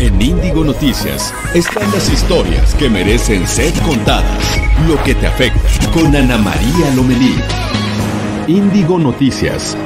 En Índigo Noticias están las historias que merecen ser contadas. Lo que te afecta con Ana María Lomelí. Índigo Noticias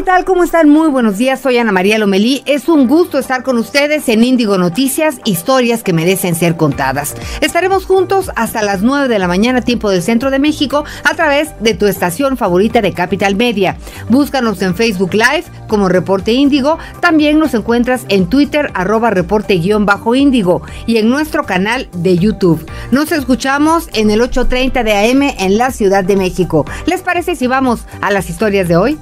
¿qué tal? ¿Cómo están? Muy buenos días. Soy Ana María Lomelí. Es un gusto estar con ustedes en Índigo Noticias, historias que merecen ser contadas. Estaremos juntos hasta las 9 de la mañana, tiempo del centro de México, a través de tu estación favorita de Capital Media. Búscanos en Facebook Live como Reporte Índigo. También nos encuentras en Twitter, arroba reporte-índigo y en nuestro canal de YouTube. Nos escuchamos en el 8.30 de AM en la Ciudad de México. ¿Les parece si vamos a las historias de hoy?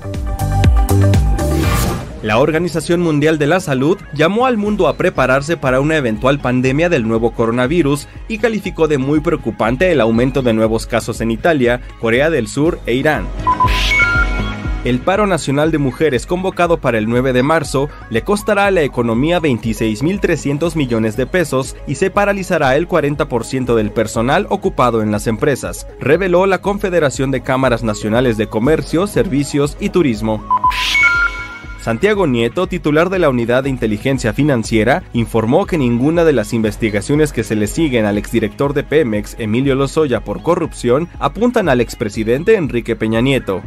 La Organización Mundial de la Salud llamó al mundo a prepararse para una eventual pandemia del nuevo coronavirus y calificó de muy preocupante el aumento de nuevos casos en Italia, Corea del Sur e Irán. El paro nacional de mujeres convocado para el 9 de marzo le costará a la economía 26.300 millones de pesos y se paralizará el 40% del personal ocupado en las empresas, reveló la Confederación de Cámaras Nacionales de Comercio, Servicios y Turismo. Santiago Nieto, titular de la Unidad de Inteligencia Financiera, informó que ninguna de las investigaciones que se le siguen al exdirector de Pemex, Emilio Lozoya, por corrupción, apuntan al expresidente Enrique Peña Nieto.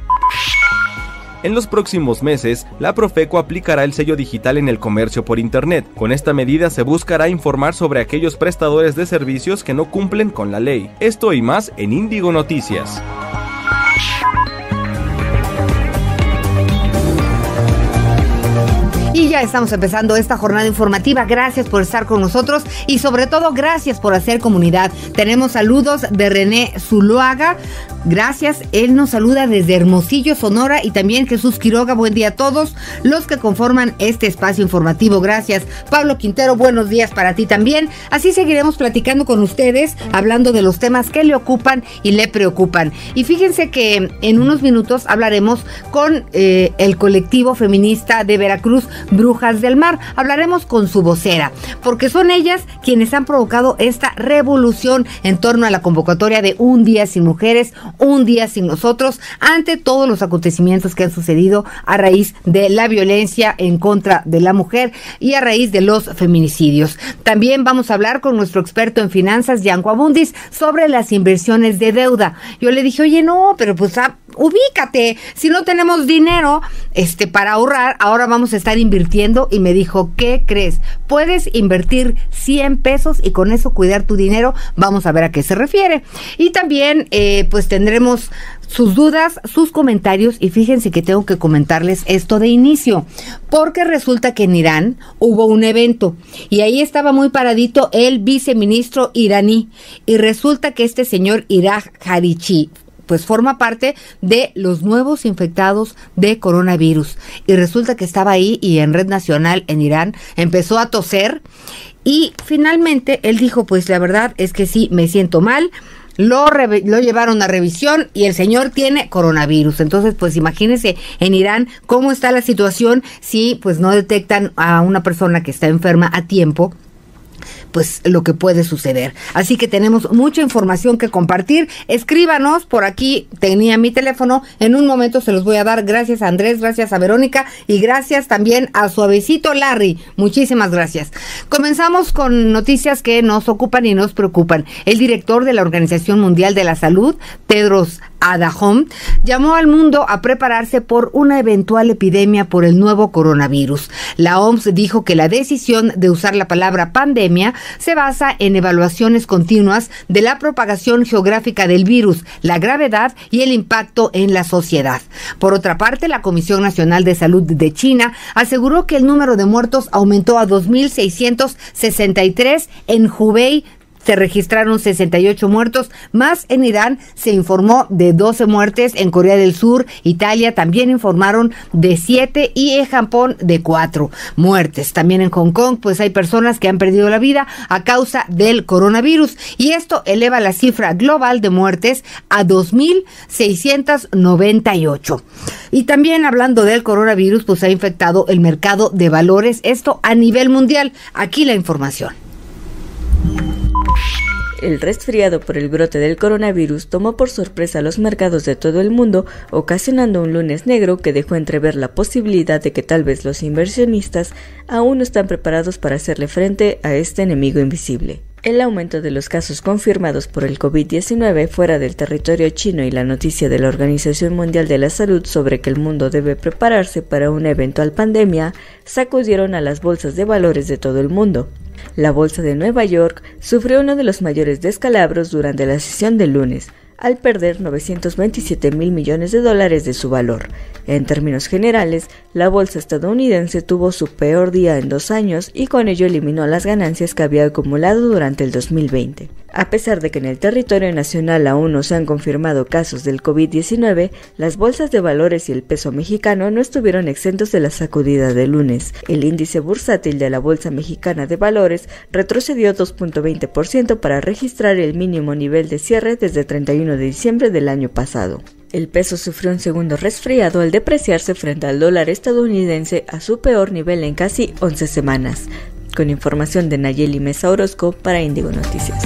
En los próximos meses, la Profeco aplicará el sello digital en el comercio por Internet. Con esta medida se buscará informar sobre aquellos prestadores de servicios que no cumplen con la ley. Esto y más en Índigo Noticias. Estamos empezando esta jornada informativa. Gracias por estar con nosotros y sobre todo gracias por hacer comunidad. Tenemos saludos de René Zuluaga. Gracias. Él nos saluda desde Hermosillo, Sonora y también Jesús Quiroga. Buen día a todos los que conforman este espacio informativo. Gracias. Pablo Quintero, buenos días para ti también. Así seguiremos platicando con ustedes, hablando de los temas que le ocupan y le preocupan. Y fíjense que en unos minutos hablaremos con eh, el colectivo feminista de Veracruz, Brujas del Mar. Hablaremos con su vocera, porque son ellas quienes han provocado esta revolución en torno a la convocatoria de Un Día Sin Mujeres, Un Día Sin Nosotros, ante todos los acontecimientos que han sucedido a raíz de la violencia en contra de la mujer y a raíz de los feminicidios. También vamos a hablar con nuestro experto en finanzas, Yanko Abundis, sobre las inversiones de deuda. Yo le dije, oye, no, pero pues ah, ubícate, si no tenemos dinero este, para ahorrar, ahora vamos a estar invirtiendo y me dijo, ¿qué crees? Puedes invertir 100 pesos y con eso cuidar tu dinero, vamos a ver a qué se refiere. Y también eh, pues tendremos sus dudas, sus comentarios y fíjense que tengo que comentarles esto de inicio, porque resulta que en Irán hubo un evento y ahí estaba muy paradito el viceministro iraní y resulta que este señor Iraj Harichi pues forma parte de los nuevos infectados de coronavirus. Y resulta que estaba ahí y en Red Nacional en Irán empezó a toser y finalmente él dijo, pues la verdad es que sí, me siento mal. Lo, lo, llevaron a revisión y el señor tiene coronavirus. Entonces, pues imagínense en Irán cómo está la situación si pues no detectan a una persona que está enferma a tiempo pues lo que puede suceder. Así que tenemos mucha información que compartir. Escríbanos por aquí, tenía mi teléfono, en un momento se los voy a dar. Gracias a Andrés, gracias a Verónica y gracias también a Suavecito Larry. Muchísimas gracias. Comenzamos con noticias que nos ocupan y nos preocupan. El director de la Organización Mundial de la Salud, Tedros Adahom, llamó al mundo a prepararse por una eventual epidemia por el nuevo coronavirus. La OMS dijo que la decisión de usar la palabra pandemia se basa en evaluaciones continuas de la propagación geográfica del virus, la gravedad y el impacto en la sociedad. Por otra parte, la Comisión Nacional de Salud de China aseguró que el número de muertos aumentó a 2.663 en Hubei, se registraron 68 muertos, más en Irán se informó de 12 muertes, en Corea del Sur, Italia también informaron de 7 y en Japón de 4 muertes. También en Hong Kong pues hay personas que han perdido la vida a causa del coronavirus y esto eleva la cifra global de muertes a 2.698. Y también hablando del coronavirus pues ha infectado el mercado de valores, esto a nivel mundial. Aquí la información. El resfriado por el brote del coronavirus tomó por sorpresa los mercados de todo el mundo, ocasionando un lunes negro que dejó entrever la posibilidad de que tal vez los inversionistas aún no están preparados para hacerle frente a este enemigo invisible. El aumento de los casos confirmados por el COVID-19 fuera del territorio chino y la noticia de la Organización Mundial de la Salud sobre que el mundo debe prepararse para una eventual pandemia sacudieron a las bolsas de valores de todo el mundo. La bolsa de Nueva York sufrió uno de los mayores descalabros durante la sesión del lunes, al perder 927 mil millones de dólares de su valor. En términos generales, la bolsa estadounidense tuvo su peor día en dos años y con ello eliminó las ganancias que había acumulado durante el 2020. A pesar de que en el territorio nacional aún no se han confirmado casos del COVID-19, las bolsas de valores y el peso mexicano no estuvieron exentos de la sacudida de lunes. El índice bursátil de la Bolsa Mexicana de Valores retrocedió 2.20% para registrar el mínimo nivel de cierre desde 31 de diciembre del año pasado. El peso sufrió un segundo resfriado al depreciarse frente al dólar estadounidense a su peor nivel en casi 11 semanas. Con información de Nayeli Mesa Orozco para Indigo Noticias.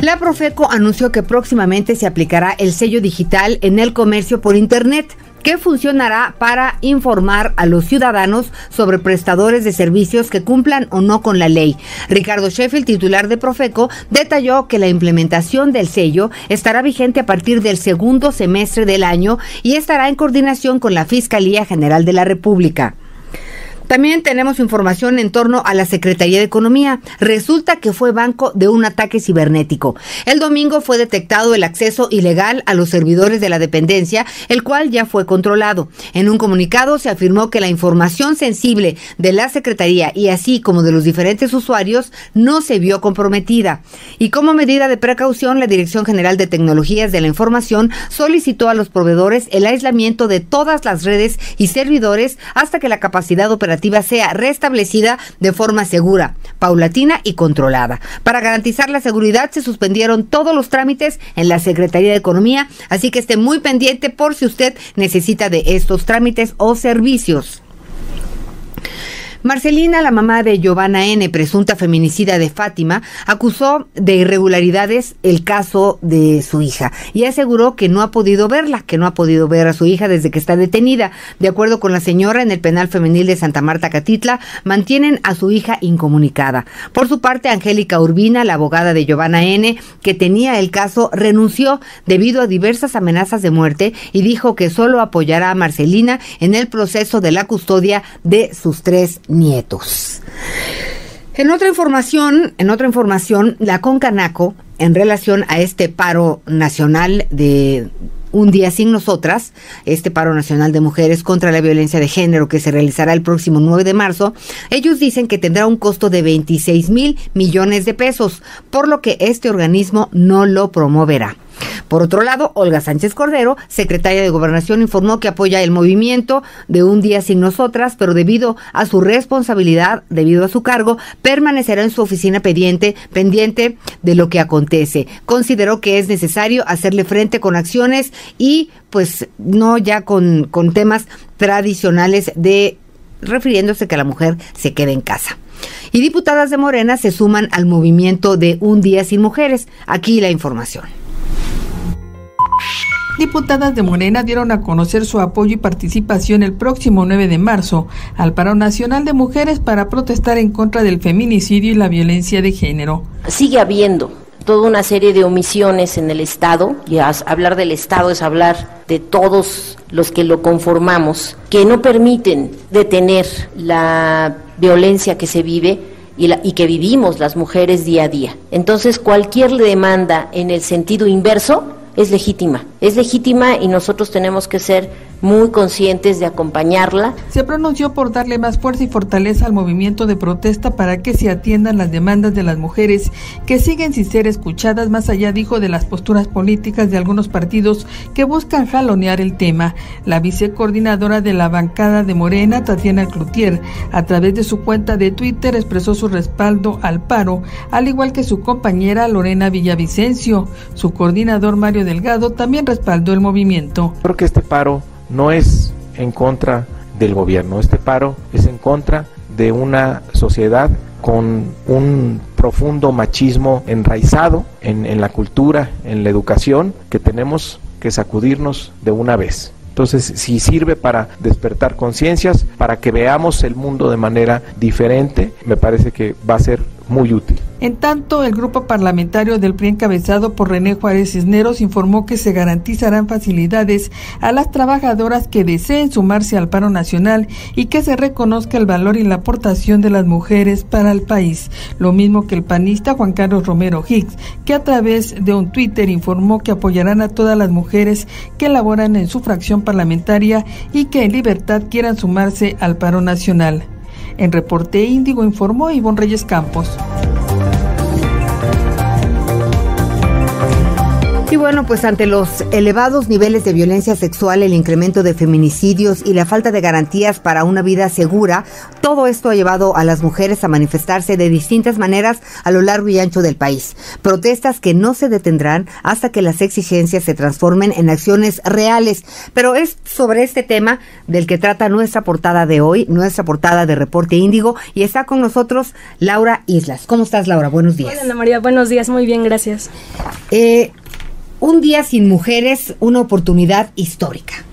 La Profeco anunció que próximamente se aplicará el sello digital en el comercio por Internet que funcionará para informar a los ciudadanos sobre prestadores de servicios que cumplan o no con la ley. Ricardo Sheffield, titular de Profeco, detalló que la implementación del sello estará vigente a partir del segundo semestre del año y estará en coordinación con la Fiscalía General de la República. También tenemos información en torno a la Secretaría de Economía. Resulta que fue banco de un ataque cibernético. El domingo fue detectado el acceso ilegal a los servidores de la dependencia, el cual ya fue controlado. En un comunicado se afirmó que la información sensible de la Secretaría y así como de los diferentes usuarios no se vio comprometida. Y como medida de precaución, la Dirección General de Tecnologías de la Información solicitó a los proveedores el aislamiento de todas las redes y servidores hasta que la capacidad operativa sea restablecida de forma segura, paulatina y controlada. Para garantizar la seguridad se suspendieron todos los trámites en la Secretaría de Economía, así que esté muy pendiente por si usted necesita de estos trámites o servicios. Marcelina, la mamá de Giovanna N., presunta feminicida de Fátima, acusó de irregularidades el caso de su hija y aseguró que no ha podido verla, que no ha podido ver a su hija desde que está detenida. De acuerdo con la señora, en el penal femenil de Santa Marta Catitla, mantienen a su hija incomunicada. Por su parte, Angélica Urbina, la abogada de Giovanna N., que tenía el caso, renunció debido a diversas amenazas de muerte y dijo que solo apoyará a Marcelina en el proceso de la custodia de sus tres nietos. En otra información, en otra información, la Concanaco, en relación a este paro nacional de un día sin nosotras, este paro nacional de mujeres contra la violencia de género que se realizará el próximo 9 de marzo, ellos dicen que tendrá un costo de 26 mil millones de pesos, por lo que este organismo no lo promoverá. Por otro lado, Olga Sánchez Cordero, secretaria de Gobernación, informó que apoya el movimiento de un día sin nosotras, pero debido a su responsabilidad, debido a su cargo, permanecerá en su oficina pendiente, pendiente de lo que acontece. Consideró que es necesario hacerle frente con acciones y pues no ya con, con temas tradicionales de refiriéndose que la mujer se quede en casa. Y diputadas de Morena se suman al movimiento de Un Día Sin Mujeres. Aquí la información diputadas de Morena dieron a conocer su apoyo y participación el próximo 9 de marzo al paro nacional de mujeres para protestar en contra del feminicidio y la violencia de género. Sigue habiendo toda una serie de omisiones en el Estado, y hablar del Estado es hablar de todos los que lo conformamos, que no permiten detener la violencia que se vive y, y, que vivimos las mujeres día a día. Entonces, cualquier demanda en el sentido inverso es legítima. Es legítima y nosotros tenemos que ser muy conscientes de acompañarla. Se pronunció por darle más fuerza y fortaleza al movimiento de protesta para que se atiendan las demandas de las mujeres que siguen sin ser escuchadas, más allá, dijo, de las posturas políticas de algunos partidos que buscan jalonear el tema. La vicecoordinadora de la bancada de Morena, Tatiana Cloutier, a través de su cuenta de Twitter expresó su respaldo al paro, al igual que su compañera Lorena Villavicencio. Su coordinador Mario Delgado también respaldó el movimiento. Creo que este paro no es en contra del gobierno, este paro es en contra de una sociedad con un profundo machismo enraizado en, la cultura, en la educación, que tenemos que sacudirnos de una vez. Entonces, si sirve para despertar conciencias, para que veamos el mundo de manera diferente, me parece que va a ser muy útil. En tanto, el grupo parlamentario del PRI encabezado por René Juárez Cisneros informó que se garantizarán facilidades a las trabajadoras que deseen sumarse al paro nacional y que se reconozca el valor y la aportación de las mujeres para el país. Lo mismo que el panista Juan Carlos Romero Hicks, que a través de un Twitter informó que apoyarán a todas las mujeres que laboran en su fracción parlamentaria y que en libertad quieran sumarse al paro nacional. En Reporte Índigo informó Ivonne Reyes Campos. Y bueno, pues ante los elevados niveles de violencia sexual, el incremento de feminicidios y la falta de garantías para una vida segura, todo esto ha llevado a las mujeres a manifestarse de distintas maneras a lo largo y ancho del país. Protestas que no se detendrán hasta que las exigencias se transformen en acciones reales. Pero es sobre este tema del que trata nuestra portada de hoy, nuestra portada de Reporte Índigo, y está con nosotros Laura Islas. ¿Cómo estás, Laura? Buenos días. Hola, Ana María. Buenos días. Muy bien, gracias. Eh, un día sin mujeres, una oportunidad histórica.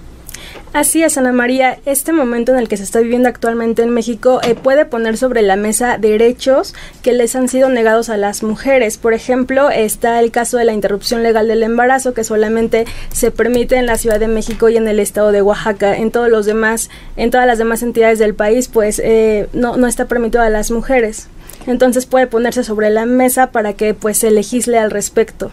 Así es, Ana María. Este momento en el que se está viviendo actualmente en México eh, puede poner sobre la mesa derechos que les han sido negados a las mujeres. Por ejemplo, está el caso de la interrupción legal del embarazo, que solamente se permite en la Ciudad de México y en el estado de Oaxaca. En todos los demás, en todas las demás entidades del país, pues eh, no, no está permitido a las mujeres. Entonces puede ponerse sobre la mesa para que pues se legisle al respecto.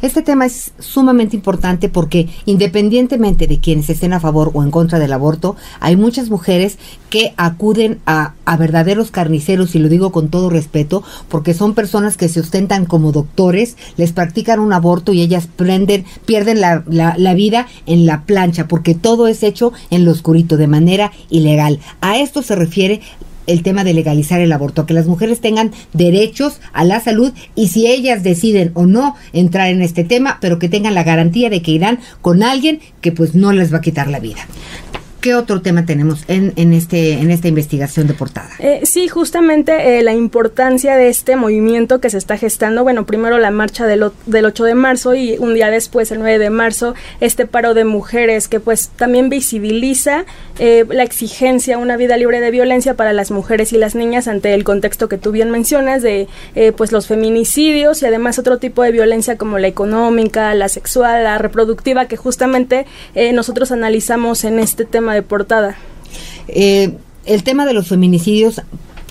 Este tema es sumamente importante porque independientemente de quienes estén a favor o en contra del aborto, hay muchas mujeres que acuden a, a verdaderos carniceros, y lo digo con todo respeto, porque son personas que se ostentan como doctores, les practican un aborto y ellas prenden, pierden la, la, la vida en la plancha, porque todo es hecho en lo oscurito, de manera ilegal. A esto se refiere el tema de legalizar el aborto, que las mujeres tengan derechos a la salud y si ellas deciden o no entrar en este tema, pero que tengan la garantía de que irán con alguien que pues no les va a quitar la vida. ¿Qué otro tema tenemos en, en, este, en esta investigación de portada? Eh, sí, justamente eh, la importancia de este movimiento que se está gestando. Bueno, primero la marcha del, del 8 de marzo y un día después, el 9 de marzo, este paro de mujeres que pues también visibiliza eh, la exigencia una vida libre de violencia para las mujeres y las niñas ante el contexto que tú bien mencionas de pues los feminicidios y además otro tipo de violencia como la económica, la sexual, la reproductiva que justamente nosotros analizamos en este tema de portada. Eh, el tema de los feminicidios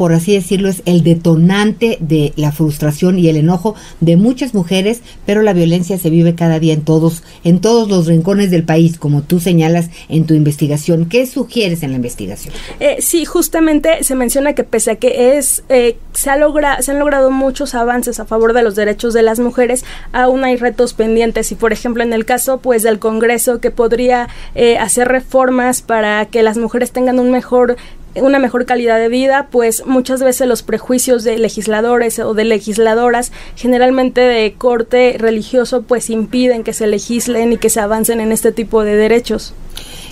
por así decirlo, es el detonante de la frustración y el enojo de muchas mujeres, pero la violencia se vive cada día en todos, en todos los rincones del país, como tú señalas en tu investigación. ¿Qué sugieres en la investigación? Eh, sí, justamente se menciona que pese a que es eh, se ha logra, se han logrado muchos avances a favor de los derechos de las mujeres, aún hay retos pendientes y por ejemplo en el caso pues del Congreso que podría eh, hacer reformas para que las mujeres tengan un mejor una mejor calidad de vida, pues muchas veces los prejuicios de legisladores o de legisladoras, generalmente de corte religioso, pues impiden que se legislen y que se avancen en este tipo de derechos.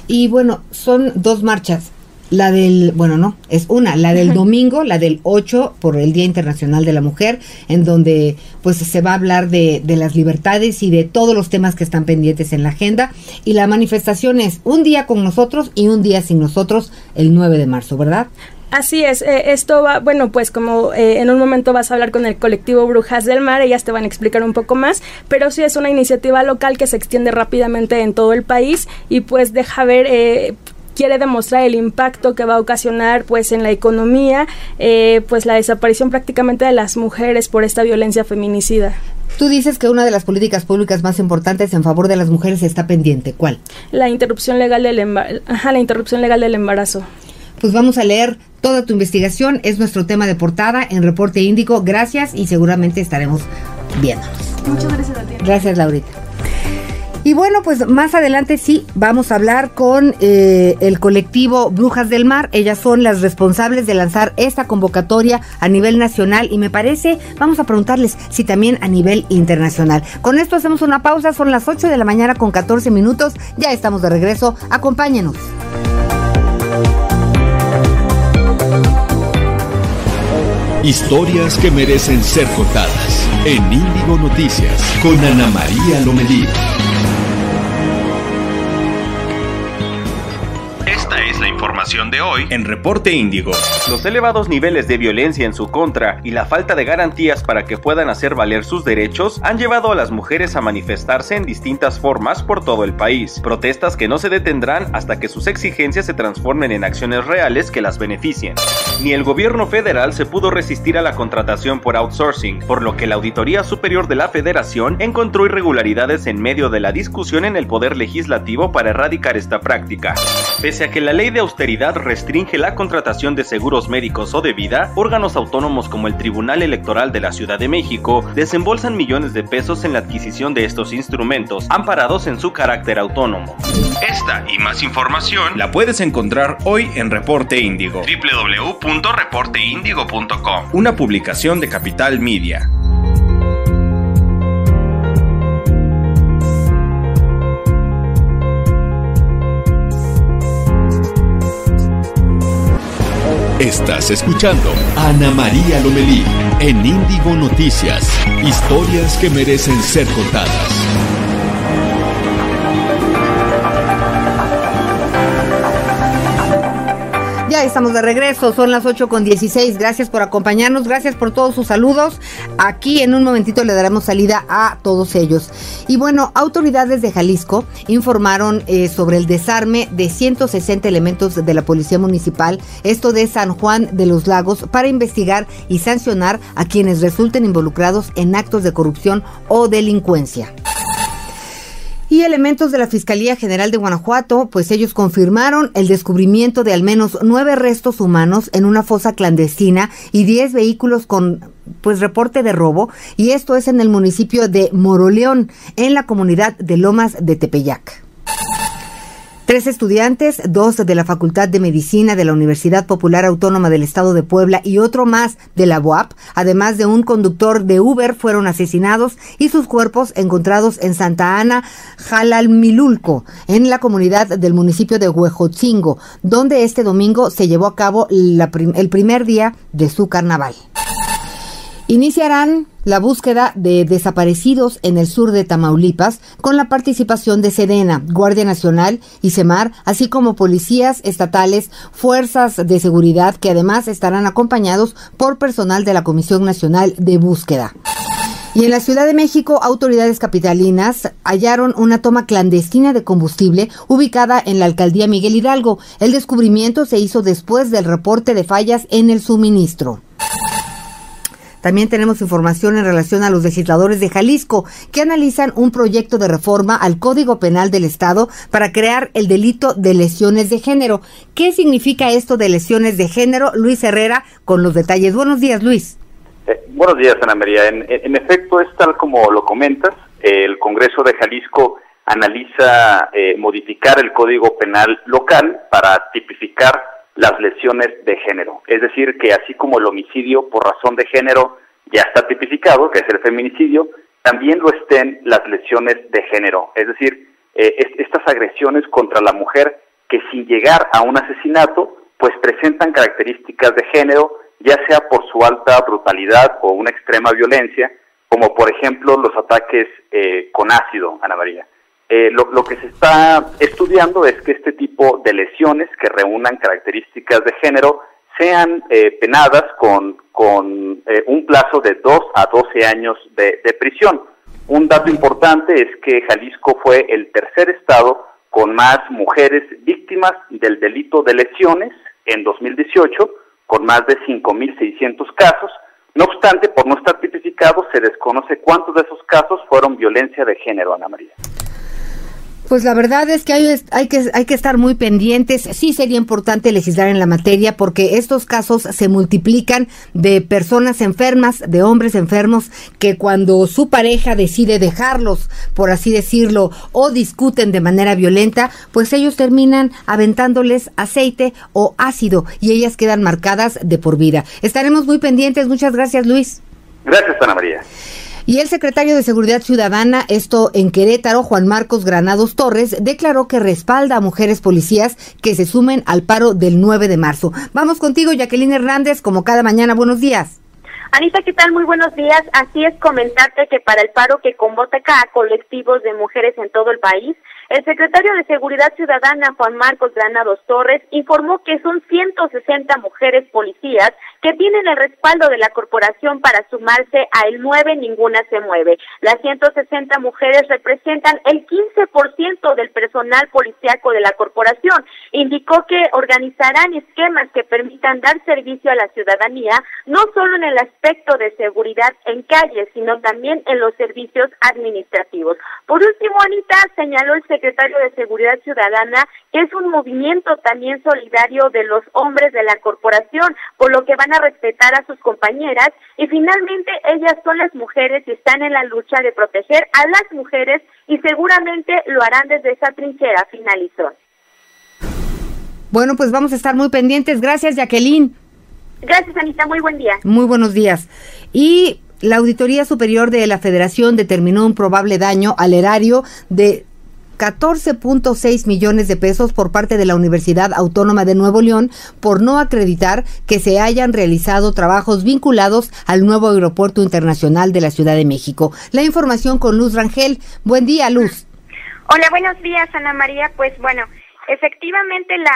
Y bueno, son dos marchas. La del, bueno, no, es una, la del domingo, la del 8 por el Día Internacional de la Mujer, en donde pues se va a hablar de, de las libertades y de todos los temas que están pendientes en la agenda. Y la manifestación es un día con nosotros y un día sin nosotros el 9 de marzo, ¿verdad? Así es, eh, esto va, bueno, pues como eh, en un momento vas a hablar con el colectivo Brujas del Mar, ellas te van a explicar un poco más, pero sí es una iniciativa local que se extiende rápidamente en todo el país y pues deja ver eh, quiere demostrar el impacto que va a ocasionar pues en la economía eh, pues la desaparición prácticamente de las mujeres por esta violencia feminicida. Tú dices que una de las políticas públicas más importantes en favor de las mujeres está pendiente. ¿Cuál? La interrupción legal del embarazo. Ajá, la interrupción legal del embarazo. Pues vamos a leer toda tu investigación. Es nuestro tema de portada en Reporte Índico. Gracias y seguramente estaremos viéndonos. Muchas gracias a ti. Gracias, Laurita. Y bueno, pues más adelante sí, vamos a hablar con eh, el colectivo Brujas del Mar. Ellas son las responsables de lanzar esta convocatoria a nivel nacional y me parece, vamos a preguntarles si también a nivel internacional. Con esto hacemos una pausa, son las 8 de la mañana con 14 minutos, ya estamos de regreso, acompáñenos. Historias que merecen ser contadas en Índigo Noticias con Ana María Lomelí. Thursday. Información de hoy en Reporte Índigo. Los elevados niveles de violencia en su contra y la falta de garantías para que puedan hacer valer sus derechos han llevado a las mujeres a manifestarse en distintas formas por todo el país. Protestas que no se detendrán hasta que sus exigencias se transformen en acciones reales que las beneficien. Ni el gobierno federal se pudo resistir a la contratación por outsourcing, por lo que la Auditoría Superior de la Federación encontró irregularidades en medio de la discusión en el Poder Legislativo para erradicar esta práctica. Pese a que la ley de austeridad restringe la contratación de seguros médicos o de vida, órganos autónomos como el Tribunal Electoral de la Ciudad de México desembolsan millones de pesos en la adquisición de estos instrumentos, amparados en su carácter autónomo. Esta y más información la puedes encontrar hoy en Reporte Índigo. www.reporteindigo.com Una publicación de Capital Media. Estás escuchando Ana María Lomelí en Índigo Noticias. Historias que merecen ser contadas. Estamos de regreso, son las 8 con 16. Gracias por acompañarnos, gracias por todos sus saludos. Aquí en un momentito le daremos salida a todos ellos. Y bueno, autoridades de Jalisco informaron eh, sobre el desarme de 160 elementos de la Policía Municipal, esto de San Juan de los Lagos, para investigar y sancionar a quienes resulten involucrados en actos de corrupción o delincuencia. Y elementos de la Fiscalía General de Guanajuato, pues ellos confirmaron el descubrimiento de al menos nueve restos humanos en una fosa clandestina y diez vehículos con pues reporte de robo y esto es en el municipio de Moroleón, en la comunidad de Lomas de Tepeyac. Tres estudiantes, dos de la Facultad de Medicina de la Universidad Popular Autónoma del Estado de Puebla y otro más de la UAP, además de un conductor de Uber, fueron asesinados y sus cuerpos encontrados en Santa Ana, Jalalmilulco, en la comunidad del municipio de Huejotzingo, donde este domingo se llevó a cabo el primer día de su carnaval. Iniciarán la búsqueda de desaparecidos en el sur de Tamaulipas con la participación de Sedena, Guardia Nacional y CEMAR, así como policías estatales, fuerzas de seguridad que además estarán acompañados por personal de la Comisión Nacional de Búsqueda. Y en la Ciudad de México, autoridades capitalinas hallaron una toma clandestina de combustible ubicada en la alcaldía Miguel Hidalgo. El descubrimiento se hizo después del reporte de fallas en el suministro. También tenemos información en relación a los legisladores de Jalisco que analizan un proyecto de reforma al Código Penal del Estado para crear el delito de lesiones de género. ¿Qué significa esto de lesiones de género? Luis Herrera con los detalles. Buenos días, Luis. Eh, buenos días, Ana María. En, efecto, es tal como lo comentas. El Congreso de Jalisco analiza eh, modificar el Código Penal local para tipificar las lesiones de género. Es decir, que así como el homicidio por razón de género ya está tipificado, que es el feminicidio, también lo estén las lesiones de género. Es decir, eh, estas agresiones contra la mujer que sin llegar a un asesinato, pues presentan características de género, ya sea por su alta brutalidad o una extrema violencia, como por ejemplo los ataques eh, con ácido, Ana María. Eh, lo, que se está estudiando es que este tipo de lesiones que reúnan características de género sean eh, penadas con, eh, un plazo de 2 a 12 años de, de, prisión. Un dato importante es que Jalisco fue el tercer estado con más mujeres víctimas del delito de lesiones en 2018, con más de 5.600 casos. No obstante, por no estar tipificado, se desconoce cuántos de esos casos fueron violencia de género, Ana María. Pues la verdad es que hay, hay, que que estar muy pendientes. Sí sería importante legislar en la materia porque estos casos se multiplican de personas enfermas, de hombres enfermos, que cuando su pareja decide dejarlos, por así decirlo, o discuten de manera violenta, pues ellos terminan aventándoles aceite o ácido y ellas quedan marcadas de por vida. Estaremos muy pendientes. Muchas gracias, Luis. Gracias, Ana María. Y el secretario de Seguridad Ciudadana, esto en Querétaro, Juan Marcos Granados Torres, declaró que respalda a mujeres policías que se sumen al paro del 9 de marzo. Vamos contigo, Jacqueline Hernández, como cada mañana. Buenos días. Anita, ¿qué tal? Muy buenos días. Así es comentarte que para el paro que convoca a colectivos de mujeres en todo el país, el secretario de Seguridad Ciudadana, Juan Marcos Granados Torres, informó que son 160 mujeres policías que tienen el respaldo de la corporación para sumarse a el 9 Ninguna se mueve. Las 160 mujeres representan el 15% del personal policiaco de la corporación. Indicó que organizarán esquemas que permitan dar servicio a la ciudadanía, no solo en el aspecto de seguridad en calles, sino también en los servicios administrativos. Por último, Anita señaló el secretario de Seguridad Ciudadana que es un movimiento también solidario de los hombres de la corporación, por lo que van a respetar a sus compañeras y finalmente ellas son las mujeres y están en la lucha de proteger a las mujeres y seguramente lo harán desde esa trinchera, finalizó. Bueno, pues vamos a estar muy pendientes. Gracias, Jacqueline. Gracias, Anita. Muy buen día. Muy buenos días. Y la Auditoría Superior de la Federación determinó un probable daño al erario de 14.6 millones de pesos por parte de la Universidad Autónoma de Nuevo León por no acreditar que se hayan realizado trabajos vinculados al nuevo aeropuerto internacional de la Ciudad de México. La información con Luz Rangel. Buen día, Luz. Hola, buenos días, Ana María. Pues bueno, efectivamente la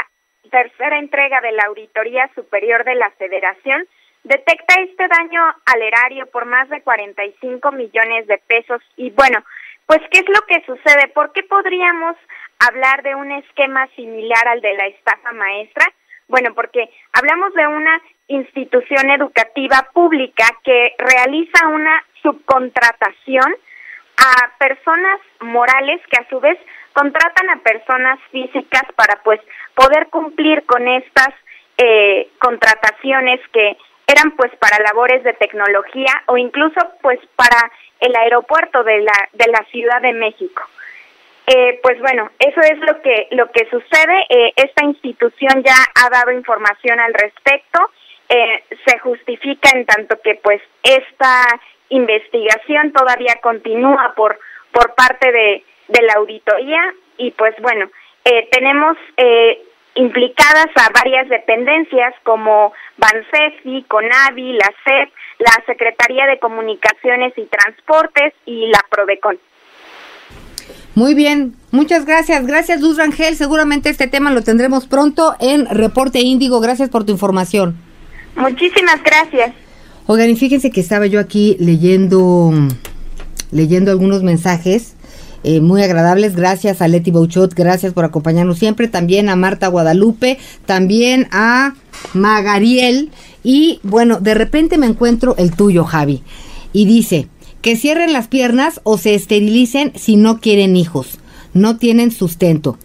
tercera entrega de la Auditoría Superior de la Federación detecta este daño al erario por más de 45 millones de pesos y bueno, pues, ¿qué es lo que sucede? ¿Por qué podríamos hablar de un esquema similar al de la estafa maestra? Bueno, porque hablamos de una institución educativa pública que realiza una subcontratación a personas morales que a su vez contratan a personas físicas para pues poder cumplir con estas eh, contrataciones que eran pues para labores de tecnología o incluso pues para el aeropuerto de la, de la Ciudad de México. Eh, pues bueno, eso es lo que, lo que sucede. Eh, esta institución ya ha dado información al respecto. Eh, se justifica en tanto que pues esta investigación todavía continúa por, por parte de, de la auditoría y pues bueno, tenemos implicadas a varias dependencias como Bansefi, CONAVI, la SEP, la Secretaría de Comunicaciones y Transportes y la Prodecon. Muy bien, muchas gracias. Gracias Luz Rangel. Seguramente este tema lo tendremos pronto en Reporte Índigo. Gracias por tu información. Muchísimas gracias. Oigan, y fíjense que estaba yo aquí leyendo, leyendo algunos mensajes eh, muy agradables. Gracias a Leti Bouchot, gracias por acompañarnos siempre. También a Marta Guadalupe, también a Magariel. Y bueno, de repente me encuentro el tuyo, Javi. Y dice, que cierren las piernas o se esterilicen si no quieren hijos. No tienen sustento.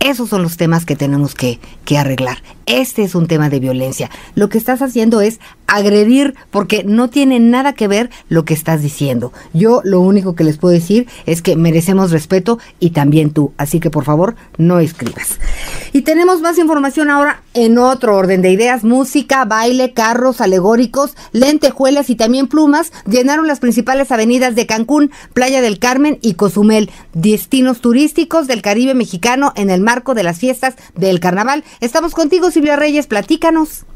Esos son los temas que tenemos que, que, arreglar. Este es un tema de violencia. Lo que estás haciendo es agredir porque no tiene nada que ver lo que estás diciendo. Yo lo único que les puedo decir es que merecemos respeto y también tú. Así que por favor no escribas. Y tenemos más información ahora en otro orden de ideas. Música, baile, carros alegóricos, lentejuelas y también plumas llenaron las principales avenidas de Cancún, Playa del Carmen y Cozumel, destinos turísticos del Caribe mexicano en el marco de las fiestas del carnaval. Estamos contigo, Silvia Reyes, platícanos.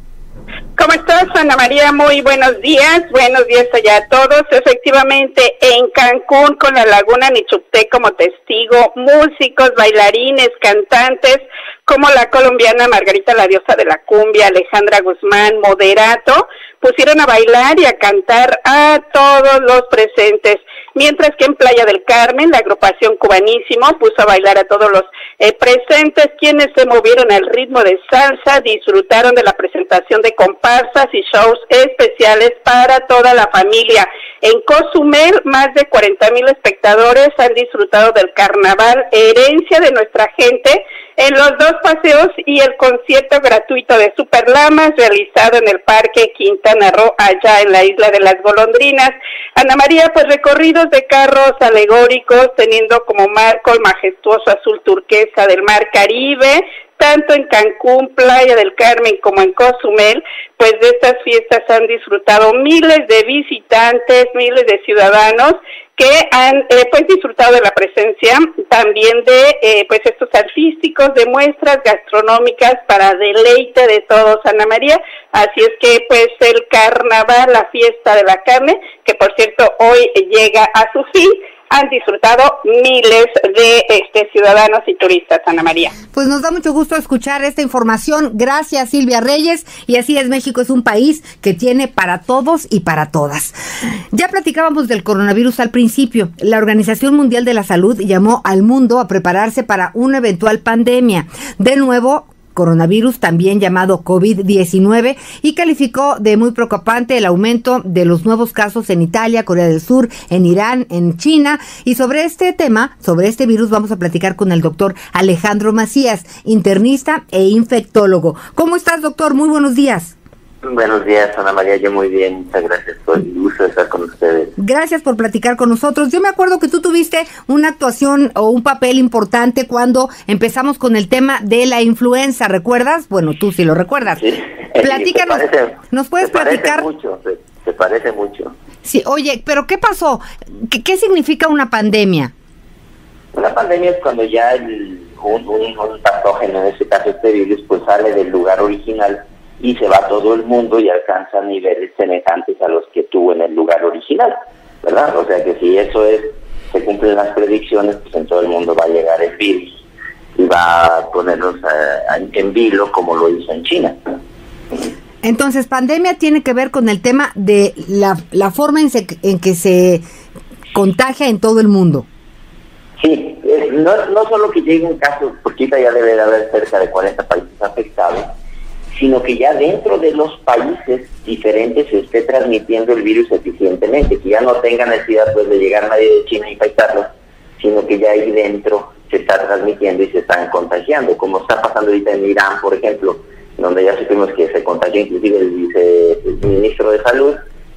¿Cómo estás, Ana María? Muy buenos días. Buenos días allá a todos. Efectivamente, en Cancún, con la Laguna Nichupté como testigo, músicos, bailarines, cantantes, como la colombiana Margarita la diosa de la cumbia, Alejandra Guzmán, Moderato, pusieron a bailar y a cantar a todos los presentes. Mientras que en Playa del Carmen, la agrupación Cubanísimo puso a bailar a todos los eh, presentes, quienes se movieron al ritmo de salsa, disfrutaron de la presentación de comparsas y shows especiales para toda la familia. En Cozumel, más de 40 mil espectadores han disfrutado del carnaval, herencia de nuestra gente, en los dos paseos y el concierto gratuito de Superlamas realizado en el Parque Quintana Roo, allá en la isla de las Golondrinas. Ana María, pues recorridos de carros alegóricos teniendo como marco el majestuoso azul turquesa del Mar Caribe, tanto en Cancún, Playa del Carmen como en Cozumel, pues de estas fiestas han disfrutado miles de visitantes, miles de ciudadanos que han eh, pues disfrutado de la presencia también de eh, pues estos artísticos, de muestras gastronómicas para deleite de todos, Ana María. Así es que pues el carnaval, la fiesta de la carne, que por cierto hoy llega a su fin, han disfrutado miles de este, ciudadanos y turistas, Ana María. Pues nos da mucho gusto escuchar esta información. Gracias, Silvia Reyes. Y así es, México es un país que tiene para todos y para todas. Ya platicábamos del coronavirus al principio. La Organización Mundial de la Salud llamó al mundo a prepararse para una eventual pandemia. De nuevo, coronavirus, también llamado COVID-19, y calificó de muy preocupante el aumento de los nuevos casos en Italia, Corea del Sur, en Irán, en China. Y sobre este tema, sobre este virus, vamos a platicar con el doctor Alejandro Macías, internista e infectólogo. ¿Cómo estás, doctor? Muy buenos días. Buenos días, Ana María. Yo muy bien. Muchas gracias por el gusto de estar con ustedes. Gracias por platicar con nosotros. Yo me acuerdo que tú tuviste una actuación o un papel importante cuando empezamos con el tema de la influenza. ¿Recuerdas? Bueno, tú sí lo recuerdas. Sí. Platícanos. ¿Nos puedes platicar? Parece mucho, se, parece mucho. Sí, oye, pero ¿qué pasó? ¿Qué, qué significa una pandemia? Una pandemia es cuando ya el, un, un, un patógeno, en este caso este virus, pues sale del lugar original y se va a todo el mundo y alcanza niveles semejantes a los que tuvo en el lugar original, ¿verdad? O sea que si eso es, se cumplen las predicciones, pues en todo el mundo va a llegar el virus y va a ponerlos eh, en vilo como lo hizo en China. Entonces, pandemia tiene que ver con el tema de la, la forma en, en que se contagia en todo el mundo. Sí, no, no solo que llegue un caso, porque ya debe de haber cerca de 40 países afectados, sino que ya dentro de los países diferentes se esté transmitiendo el virus eficientemente, que ya no tenga necesidad pues de llegar nadie de China y infectarlo, sino que ya ahí dentro se está transmitiendo y se están contagiando, como está pasando ahorita en Irán, por ejemplo, donde ya supimos que se contagió inclusive el viceministro de Salud,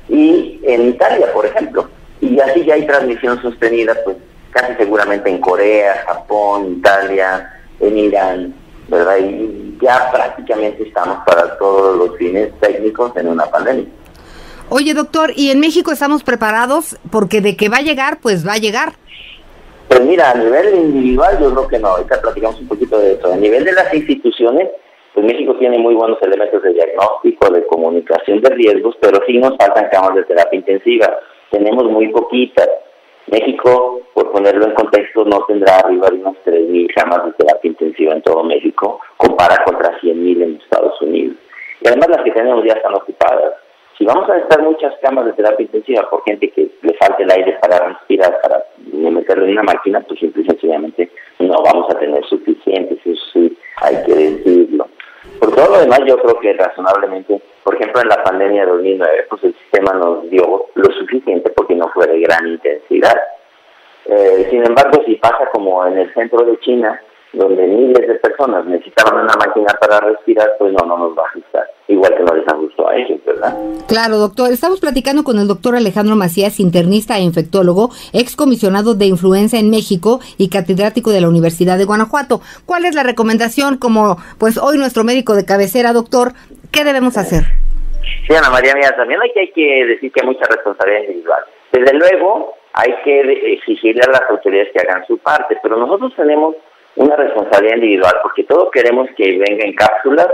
y en Italia, por ejemplo. Y así ya hay transmisión sostenida, pues casi seguramente en Corea, Japón, Italia, en Irán, ¿verdad? Y ya prácticamente estamos para todos los fines técnicos en una pandemia. Oye, doctor, ¿y en México estamos preparados? Porque de que va a llegar, pues va a llegar. Pues mira, a nivel individual yo creo que no, ahorita platicamos un poquito de eso. A nivel de las instituciones, pues México tiene muy buenos elementos de diagnóstico, de comunicación de riesgos, pero sí nos faltan camas de terapia intensiva. Tenemos muy poquitas. México, por ponerlo en contexto, no tendrá arriba de unas 3.000 camas de terapia intensiva en todo México, compara contra 100.000 en Estados Unidos. Y además las que tenemos ya están ocupadas. Si vamos a necesitar muchas camas de terapia intensiva por gente que le falte el aire para respirar, para meterlo en una máquina, pues simple y sencillamente no vamos a tener suficientes, eso sí hay que decirlo. Por todo lo demás, yo creo que razonablemente, por ejemplo, en la pandemia de 2009, pues el sistema nos dio lo suficiente porque no fue de gran intensidad. Eh, sin embargo, si pasa como en el centro de China, donde miles de personas necesitaban una máquina para respirar, pues no, no nos va a ajustar. Igual que no les ajustó a ellos, ¿verdad? Claro, doctor. Estamos platicando con el doctor Alejandro Macías, internista e infectólogo, excomisionado de influenza en México y catedrático de la Universidad de Guanajuato. ¿Cuál es la recomendación como, pues hoy nuestro médico de cabecera, doctor, qué debemos hacer? Sí, Ana María, mira, también hay que, hay que decir que hay mucha responsabilidad individual. Desde luego, hay que exigirle a las autoridades que hagan su parte, pero nosotros tenemos una responsabilidad individual, porque todos queremos que venga en cápsulas,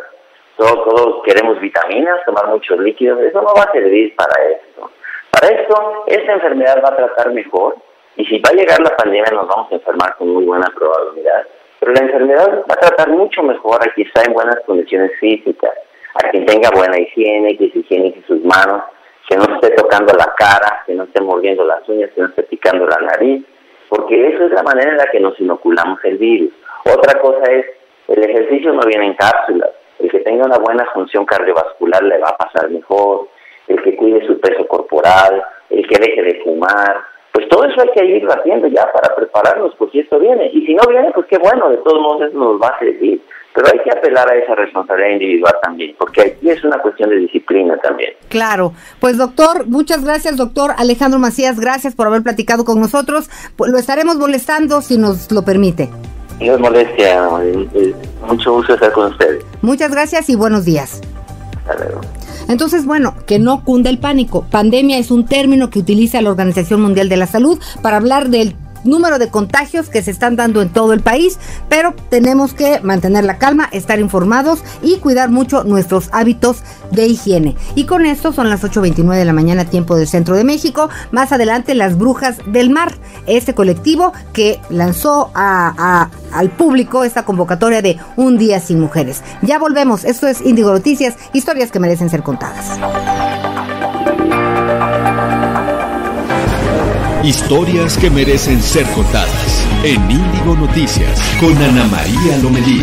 todos, todos queremos vitaminas, tomar muchos líquidos, eso no va a servir para esto. Para esto, esta enfermedad va a tratar mejor, y si va a llegar la pandemia nos vamos a enfermar con muy buena probabilidad, pero la enfermedad va a tratar mucho mejor a quien está en buenas condiciones físicas, a quien tenga buena higiene, que se higienice sus manos, que no esté tocando la cara, que no esté mordiendo las uñas, que no esté picando la nariz, porque eso es la manera en la que nos inoculamos el virus. Otra cosa es, el ejercicio no viene en cápsulas, el que tenga una buena función cardiovascular le va a pasar mejor, el que cuide su peso corporal, el que deje de fumar, pues todo eso hay que irlo haciendo ya para prepararnos por si esto viene. Y si no viene, pues qué bueno, de todos modos eso nos va a servir. Pero hay que apelar a esa responsabilidad individual también, porque aquí es una cuestión de disciplina también. Claro. Pues doctor, muchas gracias, doctor Alejandro Macías, gracias por haber platicado con nosotros. Lo estaremos molestando si nos lo permite. No es molestia, mucho gusto estar con ustedes. Muchas gracias y buenos días. Hasta luego. Entonces, bueno, que no cunda el pánico. Pandemia es un término que utiliza la Organización Mundial de la Salud para hablar del número de contagios que se están dando en todo el país, pero tenemos que mantener la calma, estar informados y cuidar mucho nuestros hábitos de higiene. Y con esto son las 8.29 de la mañana tiempo del centro de México. Más adelante las Brujas del Mar, este colectivo que lanzó al público esta convocatoria de Un Día Sin Mujeres. Ya volvemos, esto es Índigo Noticias, historias que merecen ser contadas. Historias que merecen ser contadas en Índigo Noticias con Ana María Lomelí.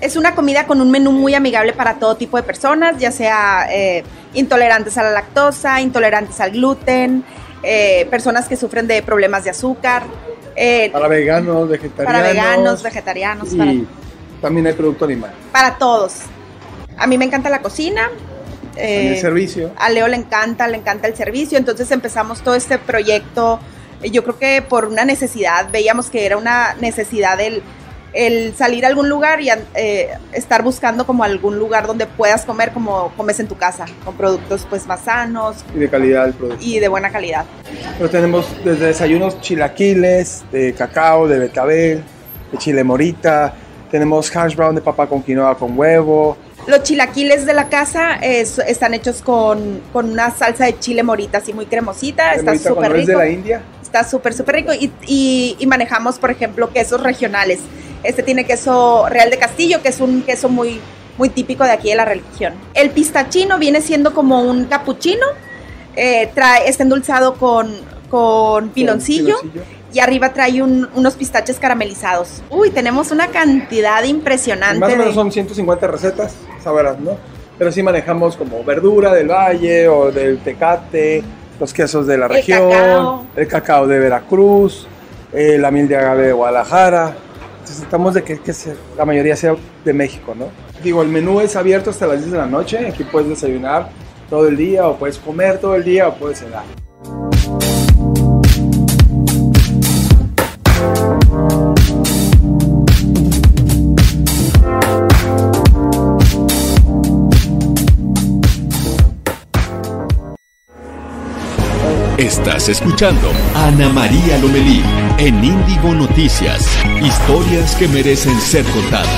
Es una comida con un menú muy amigable para todo tipo de personas, ya sea eh, intolerantes a la lactosa, intolerantes al gluten, eh, personas que sufren de problemas de azúcar. Eh, para veganos, vegetarianos. Para veganos, vegetarianos. Y también hay producto animal. Para todos. A mí me encanta la cocina. el eh, servicio. A Leo le encanta, le encanta el servicio. Entonces empezamos todo este proyecto. Yo creo que por una necesidad, veíamos que era una necesidad del el salir a algún lugar y eh, estar buscando como algún lugar donde puedas comer como comes en tu casa, con productos pues más sanos. Y de calidad el producto. Y de buena calidad. Pero tenemos desde desayunos chilaquiles, de cacao, de betabel, de chile morita, tenemos hash brown de papa con quinoa con huevo. Los chilaquiles de la casa están hechos con, con, una salsa de chile morita así muy cremosita, está súper rico. de la India? Está súper, súper rico y, y, y manejamos, por ejemplo, quesos regionales este tiene queso Real de Castillo, que es un queso muy, muy típico de aquí de la religión. El pistachino viene siendo como un capuchino, eh, trae, está endulzado con, con piloncillo, y arriba trae unos pistaches caramelizados. Uy, tenemos una cantidad impresionante. Más o menos son 150 recetas, sabrás, ¿no? Pero sí manejamos como verdura del valle o del tecate, los quesos de la región, el cacao de Veracruz, eh, la miel de agave de Guadalajara, necesitamos de que, la mayoría sea de México, ¿no? Digo, el menú es abierto hasta las 10 de la noche, aquí puedes desayunar todo el día o puedes comer todo el día o puedes cenar. Estás escuchando Ana María Lomelí en Índigo Noticias. Historias que merecen ser contadas.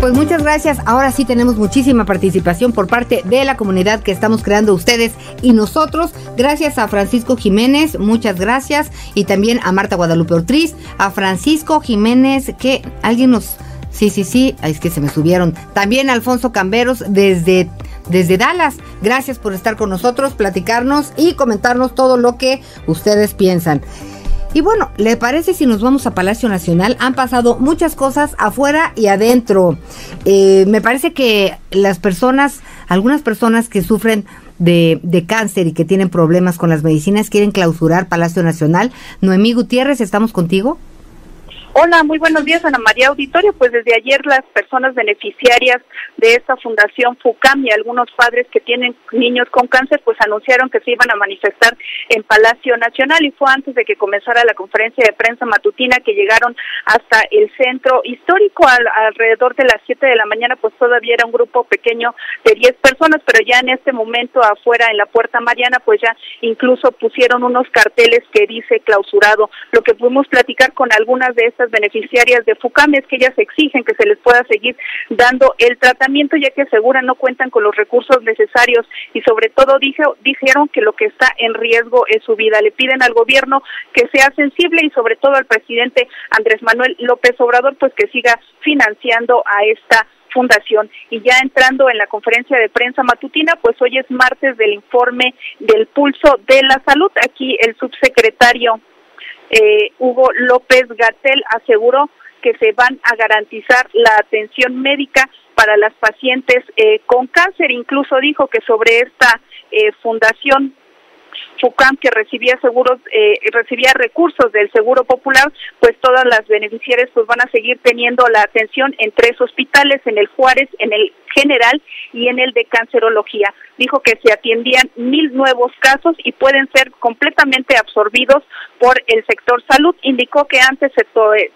Pues muchas gracias. Ahora sí tenemos muchísima participación por parte de la comunidad que estamos creando ustedes y nosotros. Gracias a Francisco Jiménez, muchas gracias. Y también a Marta Guadalupe Ortiz, a Francisco Jiménez, que alguien nos Sí, sí, sí, es que se me subieron. También Alfonso Camberos desde, desde Dallas. Gracias por estar con nosotros, platicarnos y comentarnos todo lo que ustedes piensan. Y bueno, ¿le parece si nos vamos a Palacio Nacional? Han pasado muchas cosas afuera y adentro. Eh, me parece que las personas, algunas personas que sufren de, de, cáncer y que tienen problemas con las medicinas quieren clausurar Palacio Nacional. Noemí Gutiérrez, ¿estamos contigo? Hola, muy buenos días, Ana María Auditorio. Pues desde ayer las personas beneficiarias de esta fundación FUCAM y algunos padres que tienen niños con cáncer, pues anunciaron que se iban a manifestar en Palacio Nacional y fue antes de que comenzara la conferencia de prensa matutina que llegaron hasta el centro histórico alrededor de las 7 de la mañana, pues todavía era un grupo pequeño de 10 personas, pero ya en este momento afuera en la Puerta Mariana, pues ya incluso pusieron unos carteles que dice clausurado. Lo que pudimos platicar con algunas de estas beneficiarias de FUCAM es que ellas exigen que se les pueda seguir dando el tratamiento ya que aseguran no cuentan con los recursos necesarios y sobre todo dijeron que lo que está en riesgo es su vida. Le piden al gobierno que sea sensible y sobre todo al presidente Andrés Manuel López Obrador pues que siga financiando a esta fundación. Y ya entrando en la conferencia de prensa matutina, pues hoy es martes del informe del pulso de la salud. Aquí el subsecretario eh, Hugo López Gatel aseguró que se van a garantizar la atención médica para las pacientes eh, con cáncer. Incluso dijo que sobre esta eh, fundación FUCAM que recibía seguros, eh, recibía recursos del Seguro Popular, pues todas las beneficiarias pues van a seguir teniendo la atención en tres hospitales, en el Juárez, en el General y en el de Cancerología. Dijo que se atiendían mil nuevos casos y pueden ser completamente absorbidos por el sector salud. Indicó que antes se,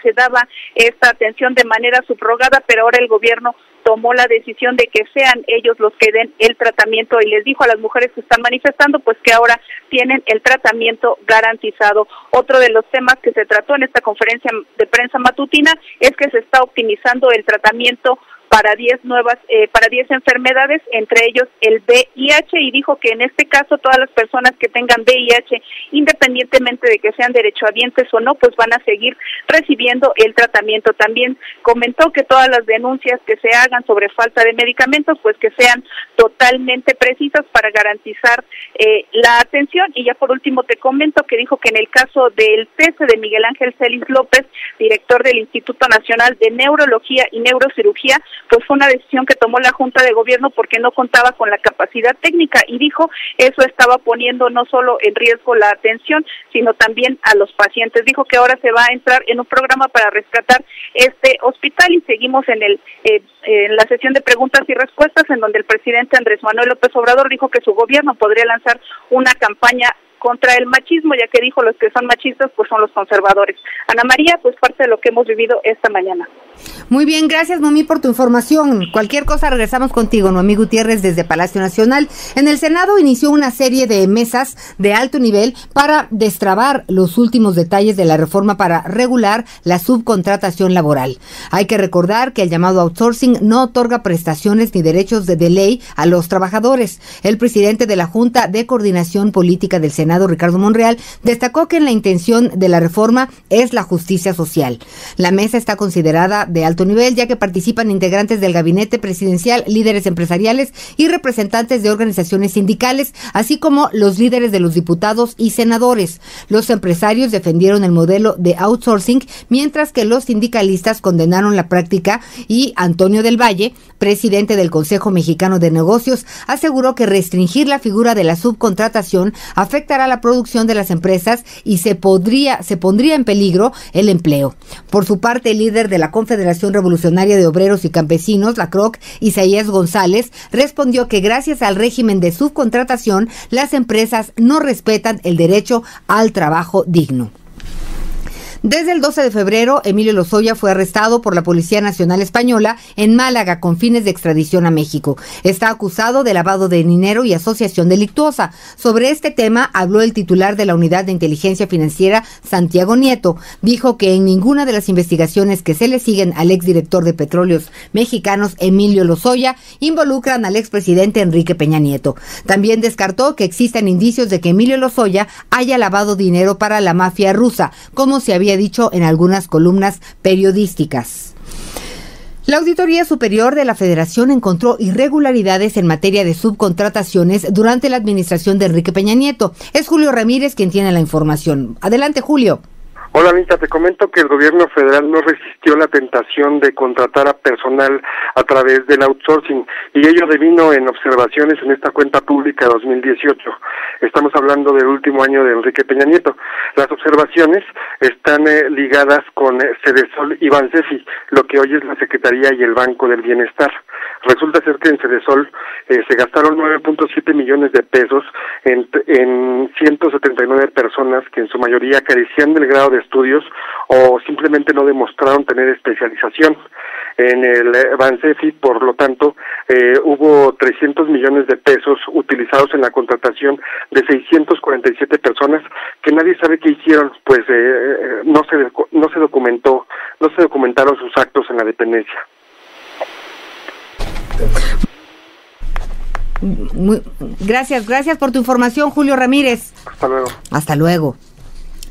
se daba esta atención de manera subrogada, pero ahora el gobierno tomó la decisión de que sean ellos los que den el tratamiento y les dijo a las mujeres que están manifestando pues que ahora tienen el tratamiento garantizado. Otro de los temas que se trató en esta conferencia de prensa matutina es que se está optimizando el tratamiento para 10 nuevas, eh, para 10 enfermedades, entre ellos el VIH, y dijo que en este caso todas las personas que tengan VIH, independientemente de que sean derechohabientes o no, pues van a seguir recibiendo el tratamiento. También comentó que todas las denuncias que se hagan sobre falta de medicamentos, pues que sean totalmente precisas para garantizar eh, la atención. Y ya por último te comento que dijo que en el caso del cese de Miguel Ángel Celis López, director del Instituto Nacional de Neurología y Neurocirugía, pues fue una decisión que tomó la Junta de Gobierno porque no contaba con la capacidad técnica y dijo eso estaba poniendo no solo en riesgo la atención, sino también a los pacientes. Dijo que ahora se va a entrar en un programa para rescatar este hospital y seguimos en el eh, en la sesión de preguntas y respuestas en donde el presidente Andrés Manuel López Obrador dijo que su gobierno podría lanzar una campaña contra el machismo, ya que dijo los que son machistas pues son los conservadores. Ana María, pues parte de lo que hemos vivido esta mañana. Muy bien, gracias Noemí por tu información. Cualquier cosa regresamos contigo, Noemí Gutiérrez desde Palacio Nacional. En el Senado inició una serie de mesas de alto nivel para destrabar los últimos detalles de la reforma para regular la subcontratación laboral. Hay que recordar que el llamado outsourcing no otorga prestaciones ni derechos de, ley a los trabajadores. El presidente de la Junta de Coordinación Política del Senado, Ricardo Monreal, destacó que la intención de la reforma es la justicia social. La mesa está considerada de alto nivel, ya que participan integrantes del gabinete presidencial, líderes empresariales y representantes de organizaciones sindicales, así como los líderes de los diputados y senadores. Los empresarios defendieron el modelo de outsourcing, mientras que los sindicalistas condenaron la práctica y Antonio del Valle, presidente del Consejo Mexicano de Negocios, aseguró que restringir la figura de la subcontratación afectará la producción de las empresas y se podría se pondría en peligro el empleo. Por su parte, el líder de la Confederación Revolucionaria de Obreros y Campesinos, la CROC, Isaías González, respondió que gracias al régimen de subcontratación, las empresas no respetan el derecho al trabajo digno. Desde el 12 de febrero, Emilio Lozoya fue arrestado por la Policía Nacional Española en Málaga con fines de extradición a México. Está acusado de lavado de dinero y asociación delictuosa. Sobre este tema habló el titular de la Unidad de Inteligencia Financiera, Santiago Nieto. Dijo que en ninguna de las investigaciones que se le siguen al exdirector de Petróleos Mexicanos, Emilio Lozoya, involucran al expresidente Enrique Peña Nieto. También descartó que existan indicios de que Emilio Lozoya haya lavado dinero para la mafia rusa, como se había dicho en algunas columnas periodísticas. La Auditoría Superior de la Federación encontró irregularidades en materia de subcontrataciones durante la administración de Enrique Peña Nieto. Es Julio Ramírez quien tiene la información. Adelante, Julio. Hola Anita, te comento que el gobierno federal no resistió la tentación de contratar a personal a través del outsourcing y ello devino en observaciones en esta cuenta pública 2018. Estamos hablando del último año de Enrique Peña Nieto. Las observaciones están eh, ligadas con eh, Cedesol y Bansefi, lo que hoy es la Secretaría y el Banco del Bienestar. Resulta ser que en Cedesol eh, se gastaron 9.7 millones de pesos en, en 179 personas que en su mayoría carecían del grado de estudios o simplemente no demostraron tener especialización. En el Bansefi, por lo tanto, eh, hubo 300 millones de pesos utilizados en la contratación de 647 personas que nadie sabe qué hicieron, pues eh, eh, no se no se documentó, no se documentaron sus actos en la dependencia. Gracias, gracias por tu información, Julio Ramírez. Hasta luego. Hasta luego.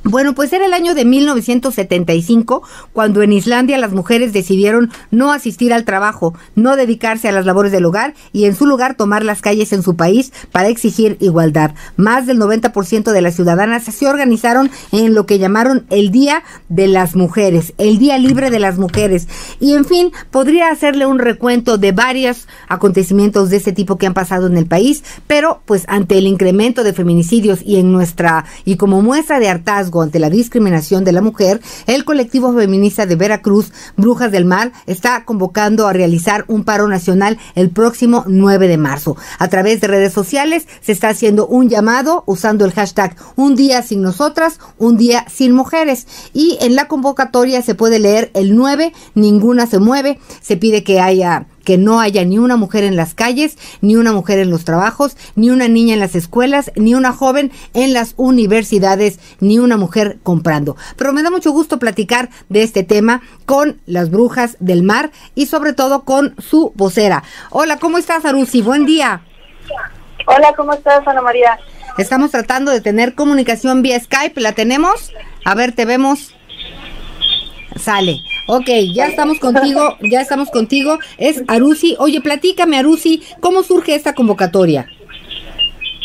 Bueno, pues era el año de 1975 cuando en Islandia las mujeres decidieron no asistir al trabajo, no dedicarse a las labores del hogar y en su lugar tomar las calles en su país para exigir igualdad. Más del 90% de las ciudadanas se organizaron en lo que llamaron el Día de las Mujeres, el Día Libre de las Mujeres. Y en fin, podría hacerle un recuento de varios acontecimientos de este tipo que han pasado en el país, pero pues ante el incremento de feminicidios y en nuestra y como muestra de hartazgo ante la discriminación de la mujer, el colectivo feminista de Veracruz, Brujas del Mar, está convocando a realizar un paro nacional el próximo 9 de marzo. A través de redes sociales se está haciendo un llamado usando el hashtag Un día sin nosotras, un día sin mujeres. Y en la convocatoria se puede leer el 9, ninguna se mueve. Se pide que haya que no haya ni una mujer en las calles, ni una mujer en los trabajos, ni una niña en las escuelas, ni una joven en las universidades, ni una mujer comprando. Pero me da mucho gusto platicar de este tema con las brujas del mar y sobre todo con su vocera. Hola, ¿cómo estás, Arusi? Buen día. Hola, ¿cómo estás, Ana María? Estamos tratando de tener comunicación vía Skype. ¿La tenemos? A ver, te vemos. Sale. Ok, ya estamos contigo, ya estamos contigo. Es Arusi. Oye, platícame, Arusi, ¿cómo surge esta convocatoria?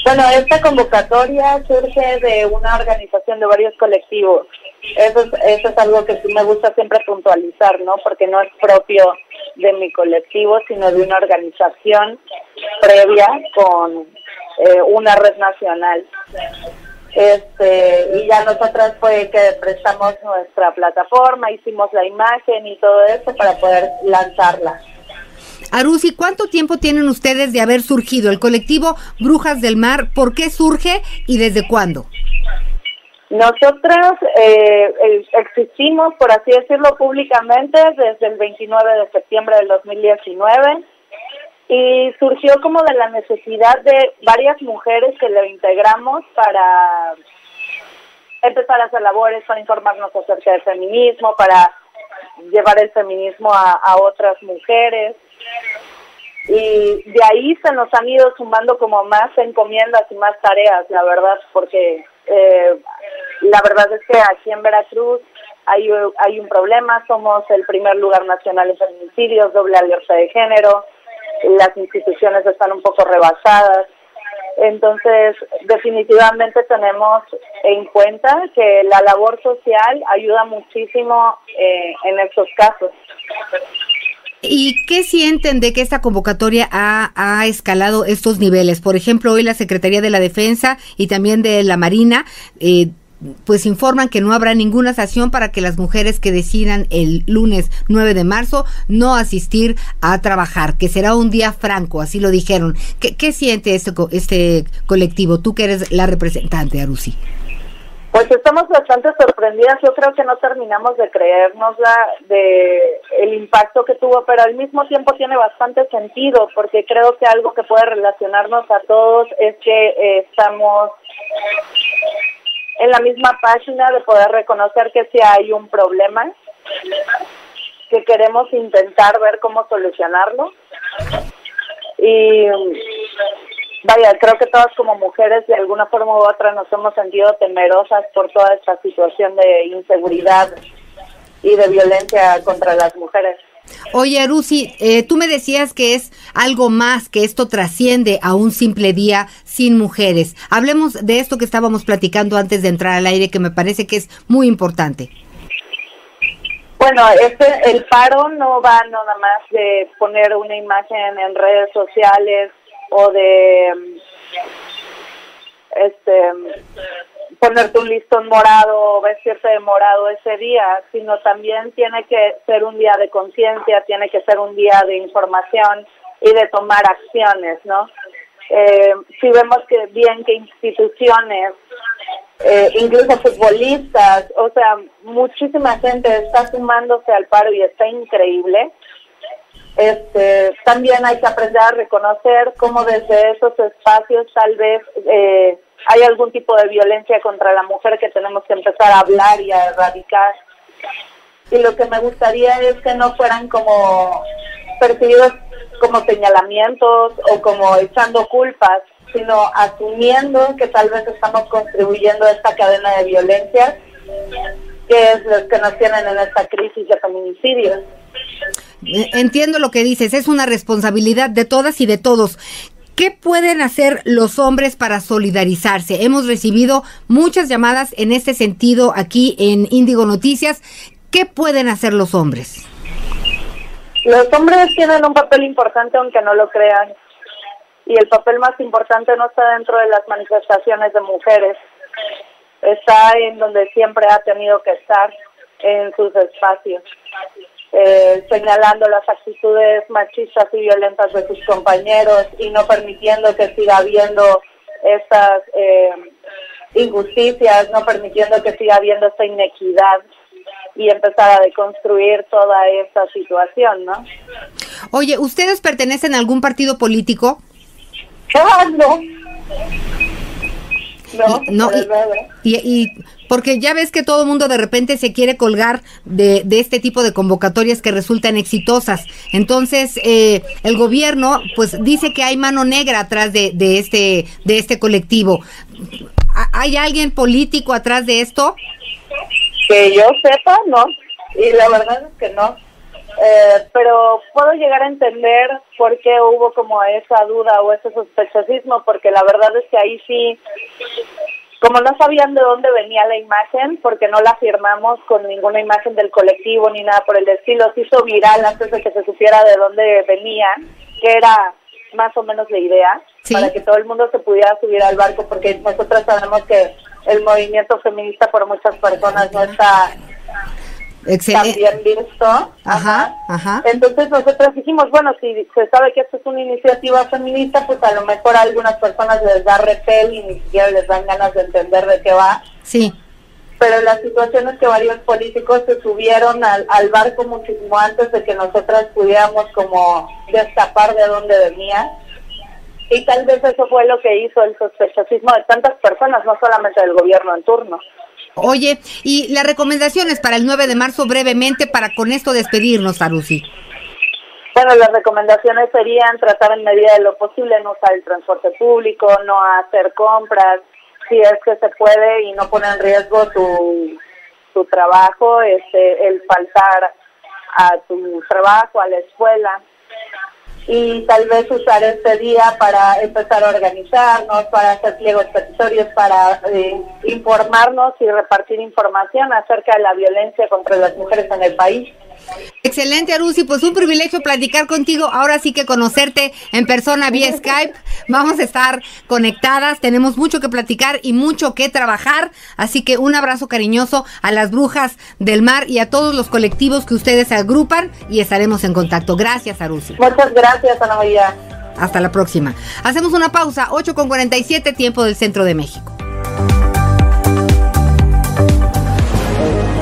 Bueno, esta convocatoria surge de una organización de varios colectivos. Eso es, eso es algo que sí me gusta siempre puntualizar, ¿no? Porque no es propio de mi colectivo, sino de una organización previa con eh, una red nacional. Este, y ya nosotras fue que prestamos nuestra plataforma, hicimos la imagen y todo eso para poder lanzarla. Arusi, ¿cuánto tiempo tienen ustedes de haber surgido el colectivo Brujas del Mar? ¿Por qué surge y desde cuándo? Nosotras eh, existimos, por así decirlo, públicamente desde el 29 de septiembre del 2019 y surgió como de la necesidad de varias mujeres que lo integramos para empezar a hacer labores, para informarnos acerca del feminismo, para llevar el feminismo a, otras mujeres. Y de ahí se nos han ido sumando como más encomiendas y más tareas, la verdad, porque eh, la verdad es que aquí en Veracruz hay, hay un problema, somos el primer lugar nacional en feminicidios, doble alerta de género, las instituciones están un poco rebasadas. Entonces, definitivamente tenemos en cuenta que la labor social ayuda muchísimo eh, en estos casos. ¿Y qué sienten de que esta convocatoria ha, ha, escalado estos niveles? Por ejemplo, hoy la Secretaría de la Defensa y también de la Marina eh, pues informan que no habrá ninguna sanción para que las mujeres que decidan el lunes 9 de marzo no asistir a trabajar, que será un día franco, así lo dijeron. ¿Qué, qué siente este, este colectivo? Tú que eres la representante, Arusi. Pues estamos bastante sorprendidas. Yo creo que no terminamos de creernos de el impacto que tuvo, pero al mismo tiempo tiene bastante sentido porque creo que algo que puede relacionarnos a todos es que eh, estamos en la misma página de poder reconocer que si hay un problema, que queremos intentar ver cómo solucionarlo. Y vaya, creo que todas como mujeres de alguna forma u otra nos hemos sentido temerosas por toda esta situación de inseguridad y de violencia contra las mujeres. Oye, Rusi, eh, tú me decías que es algo más, que esto trasciende a un simple día sin mujeres. Hablemos de esto que estábamos platicando antes de entrar al aire, que me parece que es muy importante. Bueno, este, el paro no va nada más de poner una imagen en redes sociales o de este ponerte un listón morado o vestirte de morado ese día, sino también tiene que ser un día de conciencia, tiene que ser un día de información y de tomar acciones, ¿no? Eh, si vemos que bien que instituciones, eh, incluso futbolistas, o sea, muchísima gente está sumándose al paro y está increíble. Este, también hay que aprender a reconocer cómo desde esos espacios tal vez eh, hay algún tipo de violencia contra la mujer que tenemos que empezar a hablar y a erradicar. Y lo que me gustaría es que no fueran como percibidos como señalamientos o como echando culpas, sino asumiendo que tal vez estamos contribuyendo a esta cadena de violencia que es los que nos tienen en esta crisis de feminicidios. Eh, entiendo lo que dices, es una responsabilidad de todas y de todos. ¿Qué pueden hacer los hombres para solidarizarse? Hemos recibido muchas llamadas en este sentido aquí en Índigo Noticias. ¿Qué pueden hacer los hombres? Los hombres tienen un papel importante aunque no lo crean. Y el papel más importante no está dentro de las manifestaciones de mujeres. Está en donde siempre ha tenido que estar, en sus espacios. Eh, señalando las actitudes machistas y violentas de sus compañeros y no permitiendo que siga habiendo estas eh, injusticias, no permitiendo que siga habiendo esta inequidad y empezar a deconstruir toda esta situación, ¿no? Oye, ¿ustedes pertenecen a algún partido político? Ah, no. No, no y, y, porque ya ves que todo el mundo de repente se quiere colgar de, de, este tipo de convocatorias que resultan exitosas. Entonces, eh, el gobierno pues dice que hay mano negra atrás de, de, este, de este colectivo. ¿Hay alguien político atrás de esto? Que yo sepa, no. Y la verdad es que no. Eh, pero puedo llegar a entender por qué hubo como esa duda o ese sospechosismo, porque la verdad es que ahí sí, como no sabían de dónde venía la imagen, porque no la firmamos con ninguna imagen del colectivo ni nada por el estilo, se hizo viral antes de que se supiera de dónde venía, que era más o menos la idea, para que todo el mundo se pudiera subir al barco, porque nosotros sabemos que el movimiento feminista por muchas personas no está también visto. Ajá, ajá. Entonces nosotros dijimos, bueno, si se sabe que esto es una iniciativa feminista, pues a lo mejor a algunas personas les da repel y ni siquiera les dan ganas de entender de qué va. Sí. Pero la situación es que varios políticos se subieron al, al barco muchísimo antes de que nosotras pudiéramos como destapar de dónde venía. Y tal vez eso fue lo que hizo el sospechosismo de tantas personas, no solamente del gobierno en turno. Oye, y las recomendaciones para el 9 de marzo brevemente para con esto despedirnos, Arusi. Bueno, las recomendaciones serían tratar en medida de lo posible no usar el transporte público, no hacer compras, si es que se puede y no poner en riesgo tu, tu trabajo, este, el faltar a tu trabajo, a la escuela y tal vez usar este día para empezar a organizarnos, para hacer pliegos petitorios, para eh, informarnos y repartir información acerca de la violencia contra las mujeres en el país. Excelente, Arusi. Pues un privilegio platicar contigo. Ahora sí que conocerte en persona vía Skype. Vamos a estar conectadas. Tenemos mucho que platicar y mucho que trabajar. Así que un abrazo cariñoso a las brujas del mar y a todos los colectivos que ustedes agrupan y estaremos en contacto. Gracias, Arusi. Muchas gracias, Ana María. Hasta la próxima. Hacemos una pausa, 8 con 47, tiempo del centro de México.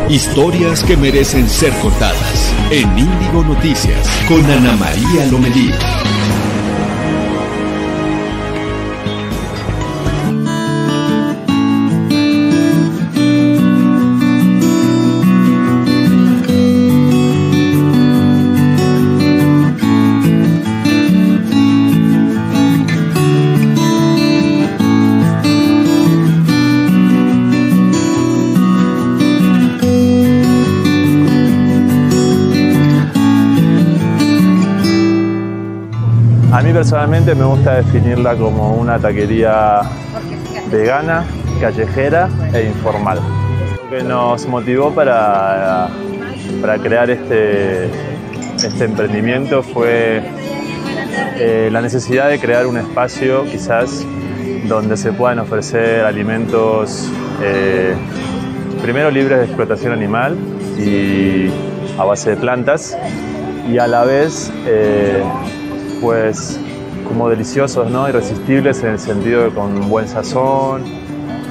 Historias que merecen ser contadas en Índigo Noticias con Ana María Lomelí. Personalmente me gusta definirla como una taquería vegana, callejera e informal. Lo que nos motivó para, para crear este, este emprendimiento fue eh, la necesidad de crear un espacio quizás donde se puedan ofrecer alimentos eh, primero libres de explotación animal y a base de plantas y a la vez eh, pues como deliciosos, ¿no? Irresistibles en el sentido de con buen sazón.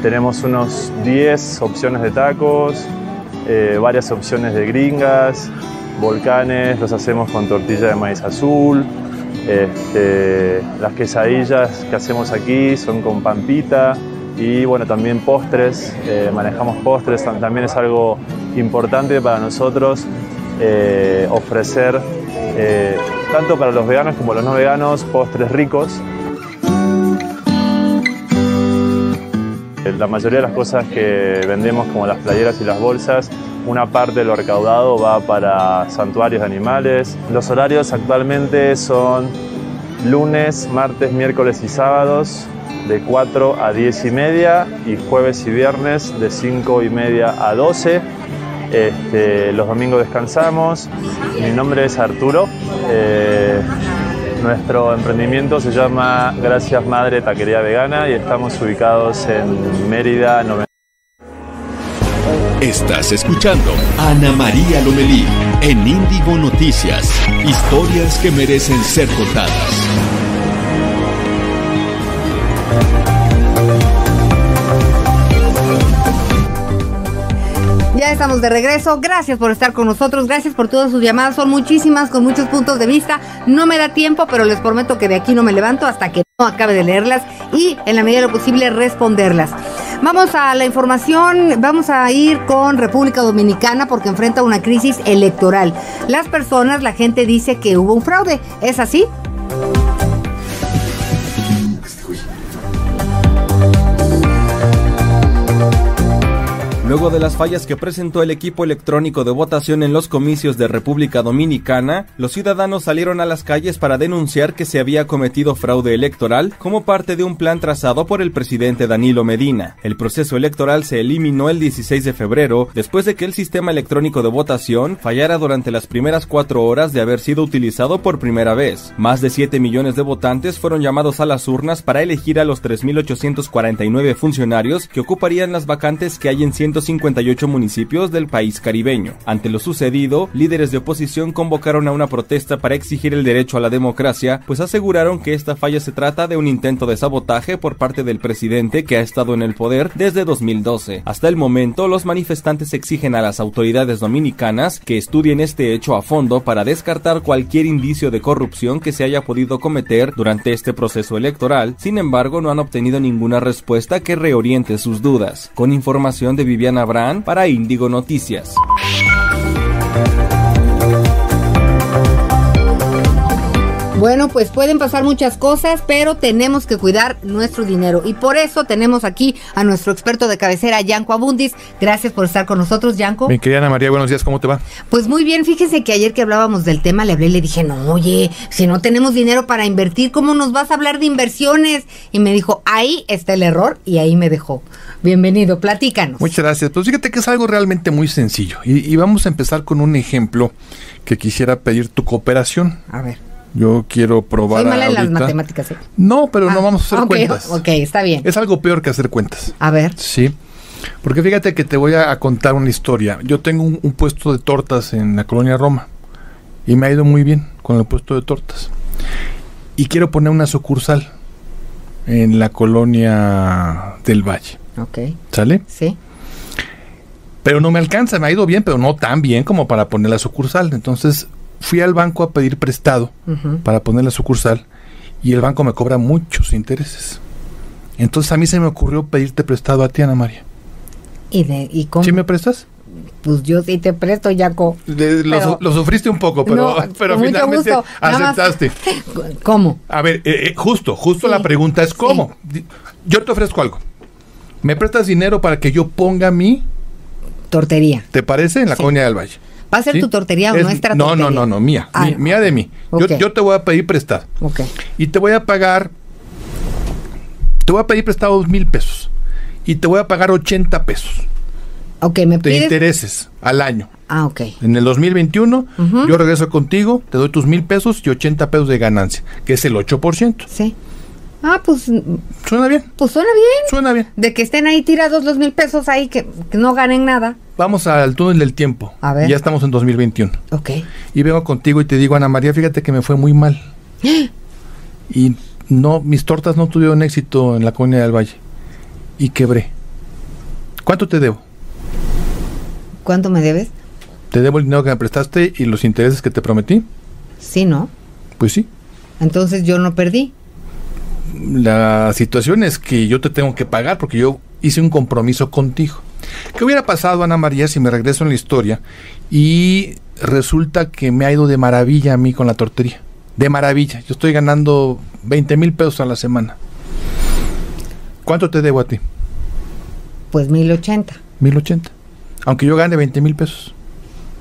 Tenemos unos 10 opciones de tacos, eh, varias opciones de gringas, volcanes, los hacemos con tortilla de maíz azul. Este, las quesadillas que hacemos aquí son con pampita y bueno, también postres, eh, manejamos postres, también es algo importante para nosotros eh, ofrecer tanto para los veganos como los no veganos, postres ricos. La mayoría de las cosas que vendemos, como las playeras y las bolsas, una parte de lo recaudado va para santuarios de animales. Los horarios actualmente son lunes, martes, miércoles y sábados de 4 a 10 y media y jueves y viernes de 5 y media a 12. Este, los domingos descansamos. Mi nombre es Arturo. Eh, nuestro emprendimiento se llama Gracias Madre Taquería Vegana y estamos ubicados en Mérida. Estás escuchando Ana María Lomelí en Índigo Noticias. Historias que merecen ser contadas. Estamos de regreso. Gracias por estar con nosotros. Gracias por todas sus llamadas. Son muchísimas, con muchos puntos de vista. No me da tiempo, pero les prometo que de aquí no me levanto hasta que no acabe de leerlas y, en la medida de lo posible, responderlas. Vamos a la información. Vamos a ir con República Dominicana porque enfrenta una crisis electoral. Las personas, la gente dice que hubo un fraude. ¿Es así? Luego de las fallas que presentó el equipo electrónico de votación en los comicios de República Dominicana, los ciudadanos salieron a las calles para denunciar que se había cometido fraude electoral como parte de un plan trazado por el presidente Danilo Medina. El proceso electoral se eliminó el 16 de febrero después de que el sistema electrónico de votación fallara durante las primeras cuatro horas de haber sido utilizado por primera vez. Más de 7 millones de votantes fueron llamados a las urnas para elegir a los 3.849 funcionarios que ocuparían las vacantes que hay en 100 158 municipios del país caribeño. Ante lo sucedido, líderes de oposición convocaron a una protesta para exigir el derecho a la democracia, pues aseguraron que esta falla se trata de un intento de sabotaje por parte del presidente que ha estado en el poder desde 2012. Hasta el momento, los manifestantes exigen a las autoridades dominicanas que estudien este hecho a fondo para descartar cualquier indicio de corrupción que se haya podido cometer durante este proceso electoral. Sin embargo, no han obtenido ninguna respuesta que reoriente sus dudas. Con información de Viviana Abraham para Índigo Noticias. Bueno, pues pueden pasar muchas cosas, pero tenemos que cuidar nuestro dinero. Y por eso tenemos aquí a nuestro experto de cabecera, Yanko Abundis. Gracias por estar con nosotros, Yanko. Mi querida Ana María, buenos días, ¿cómo te va? Pues muy bien, fíjese que ayer que hablábamos del tema, le hablé y le dije, no, oye, si no tenemos dinero para invertir, ¿cómo nos vas a hablar de inversiones? Y me dijo, ahí está el error, y ahí me dejó. Bienvenido, platícanos. Muchas gracias. Pues fíjate que es algo realmente muy sencillo. Y, y vamos a empezar con un ejemplo que quisiera pedir tu cooperación. A ver. Yo quiero probar. Soy mala en las matemáticas. ¿eh? No, pero no vamos a hacer okay, cuentas. Ok, está bien. Es algo peor que hacer cuentas. A ver. Sí. Porque fíjate que te voy a, contar una historia. Yo tengo un, un, puesto de tortas en la colonia Roma y me ha ido muy bien con el puesto de tortas. Y quiero poner una sucursal en la colonia del Valle. Ok. ¿Sale? Sí. Pero no me alcanza, me ha ido bien, pero no tan bien como para poner la sucursal. Entonces fui al banco a pedir prestado uh -huh. para poner la sucursal y el banco me cobra muchos intereses. Entonces a mí se me ocurrió pedirte prestado a ti, Ana María. ¿Y, de, y cómo? ¿Sí me prestas? Pues yo sí te presto, Jaco. De, lo, pero, lo, sufriste un poco, pero, no, pero finalmente gusto. aceptaste. Más, ¿Cómo? A ver, eh, eh, justo, justo sí. la pregunta es ¿cómo? Sí. Yo te ofrezco algo. ¿Me prestas dinero para que yo ponga mi tortería? ¿Te parece? En la sí. Coña del Valle. ¿Va a ser tu tortería o nuestra no, tortería? No, no, no, mía. Ah, no. Mía de mí. Okay. Yo, yo, te voy a pedir prestado. Ok. Y te voy a pagar. Te voy a pedir prestado dos mil pesos. Y te voy a pagar 80 pesos. Ok, me De pides... intereses al año. Ah, ok. En el 2021, uh -huh. yo regreso contigo, te doy tus mil pesos y 80 pesos de ganancia, que es el 8%. Sí. Ah, pues. Suena bien. Pues suena bien. Suena bien. De que estén ahí tirados los mil pesos ahí, que, que no ganen nada. Vamos al túnel del tiempo. A ver. Ya estamos en 2021. Ok. Y vengo contigo y te digo, Ana María, fíjate que me fue muy mal. y no, mis tortas no tuvieron éxito en la Comunidad del Valle. Y quebré. ¿Cuánto te debo? ¿Cuánto me debes? Te debo el dinero que me prestaste y los intereses que te prometí. Sí, ¿no? Pues sí. Entonces yo no perdí. La situación es que yo te tengo que pagar porque yo hice un compromiso contigo. ¿Qué hubiera pasado, Ana María, si me regreso en la historia y resulta que me ha ido de maravilla a mí con la tortería? De maravilla. Yo estoy ganando 20 mil pesos a la semana. ¿Cuánto te debo a ti? Pues 1080. 1080. Aunque yo gane 20 mil pesos.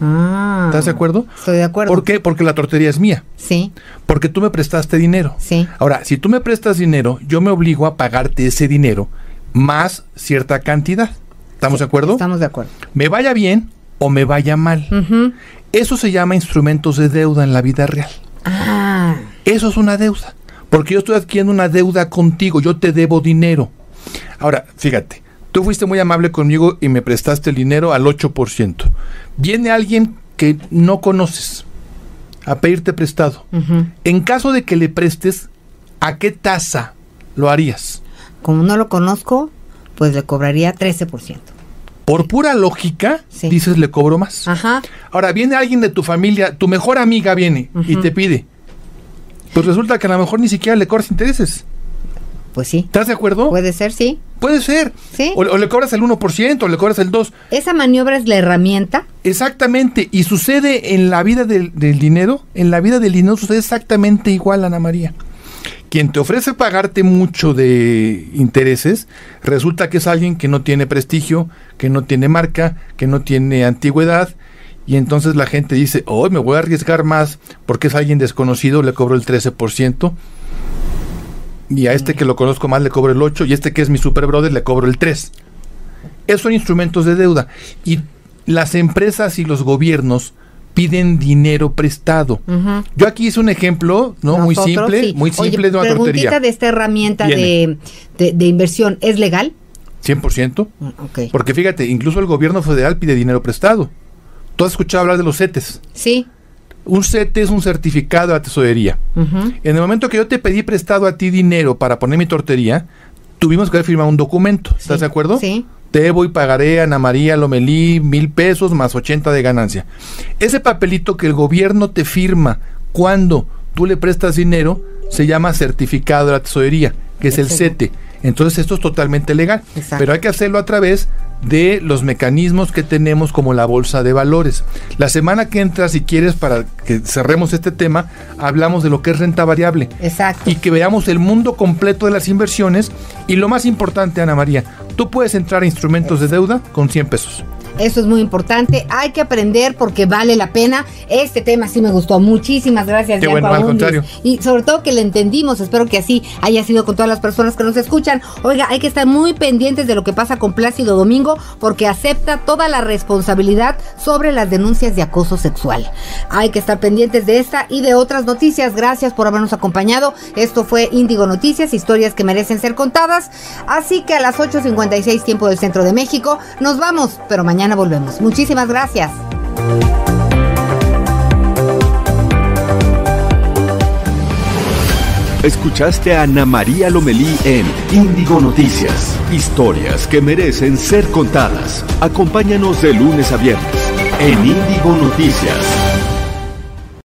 Ah. ¿Estás de acuerdo? Estoy de acuerdo. ¿Por qué? Porque la tortería es mía. Sí. Porque tú me prestaste dinero. Sí. Ahora, si tú me prestas dinero, yo me obligo a pagarte ese dinero más cierta cantidad. ¿Estamos de acuerdo? Estamos de acuerdo. Me vaya bien o me vaya mal. Eso se llama instrumentos de deuda en la vida real. Ah. Eso es una deuda. Porque yo estoy adquiriendo una deuda contigo, yo te debo dinero. Ahora, fíjate, tú fuiste muy amable conmigo y me prestaste el dinero al 8%. Viene alguien que no conoces a pedirte prestado. En caso de que le prestes, ¿a qué tasa lo harías? Como no lo conozco, pues le cobraría 13%. Por pura lógica, dices le cobro más. Ajá. Ahora viene alguien de tu familia, tu mejor amiga viene y te pide. Pues resulta que a lo mejor ni siquiera le cobras intereses. Pues sí. ¿Estás de acuerdo? Puede ser, sí. Puede ser. Sí. O, o le cobras el 1% o le cobras el 2%. Esa maniobra es la herramienta. Exactamente. Y sucede en la vida del, del dinero. En la vida del dinero sucede exactamente igual, Ana María. Quien te ofrece pagarte mucho de intereses, resulta que es alguien que no tiene prestigio, que no tiene marca, que no tiene antigüedad. Y entonces la gente dice, hoy me voy a arriesgar más porque es alguien desconocido, le cobro el 13%. Y a este que lo conozco más le cobro el 8%. Y este que es mi super brother le cobro el 3%. Esos son instrumentos de deuda. Y las empresas y los gobiernos piden dinero prestado. Yo aquí hice un ejemplo, ¿no? muy simple, sí. muy Oye, simple de una preguntita de esta herramienta de, de- de inversión, ¿es legal? 100%. Ok. Porque fíjate, incluso el gobierno federal pide dinero prestado. ¿Tú has escuchado hablar de los CETES? Sí. Un CETE es un certificado de tesorería. En el momento que yo te pedí prestado a ti dinero para poner mi tortería, tuvimos que haber firmado un documento. ¿Estás de acuerdo? Sí. Debo y pagaré a Ana María Lomelí mil pesos más 80 de ganancia. Ese papelito que el gobierno te firma cuando tú le prestas dinero se llama certificado de la tesorería, que es el. CETE. Entonces esto es totalmente legal, Exacto. pero hay que hacerlo a través de los mecanismos que tenemos como la bolsa de valores. La semana que entra, si quieres, para que cerremos este tema, hablamos de lo que es renta variable Exacto. y que veamos el mundo completo de las inversiones y lo más importante, Ana María, tú puedes entrar a instrumentos de deuda con 100 pesos. Eso es muy importante. Hay que aprender porque vale la pena. Este tema sí me gustó. Muchísimas gracias. Qué bueno, al Faúndez. contrario. Y sobre todo que le entendimos. Espero que así haya sido con todas las personas que nos escuchan. Oiga, hay que estar muy pendientes de lo que pasa con Plácido Domingo porque acepta toda la responsabilidad sobre las denuncias de acoso sexual. Hay que estar pendientes de esta y de otras noticias. Gracias por habernos acompañado. Esto fue Índigo Noticias, historias que merecen ser contadas. Así que a las 8.56 tiempo del centro de México nos vamos, pero volvemos. Muchísimas gracias. Escuchaste a Ana María Lomelí en Índigo Noticias. Historias que merecen ser contadas. Acompáñanos de lunes a viernes en Índigo Noticias.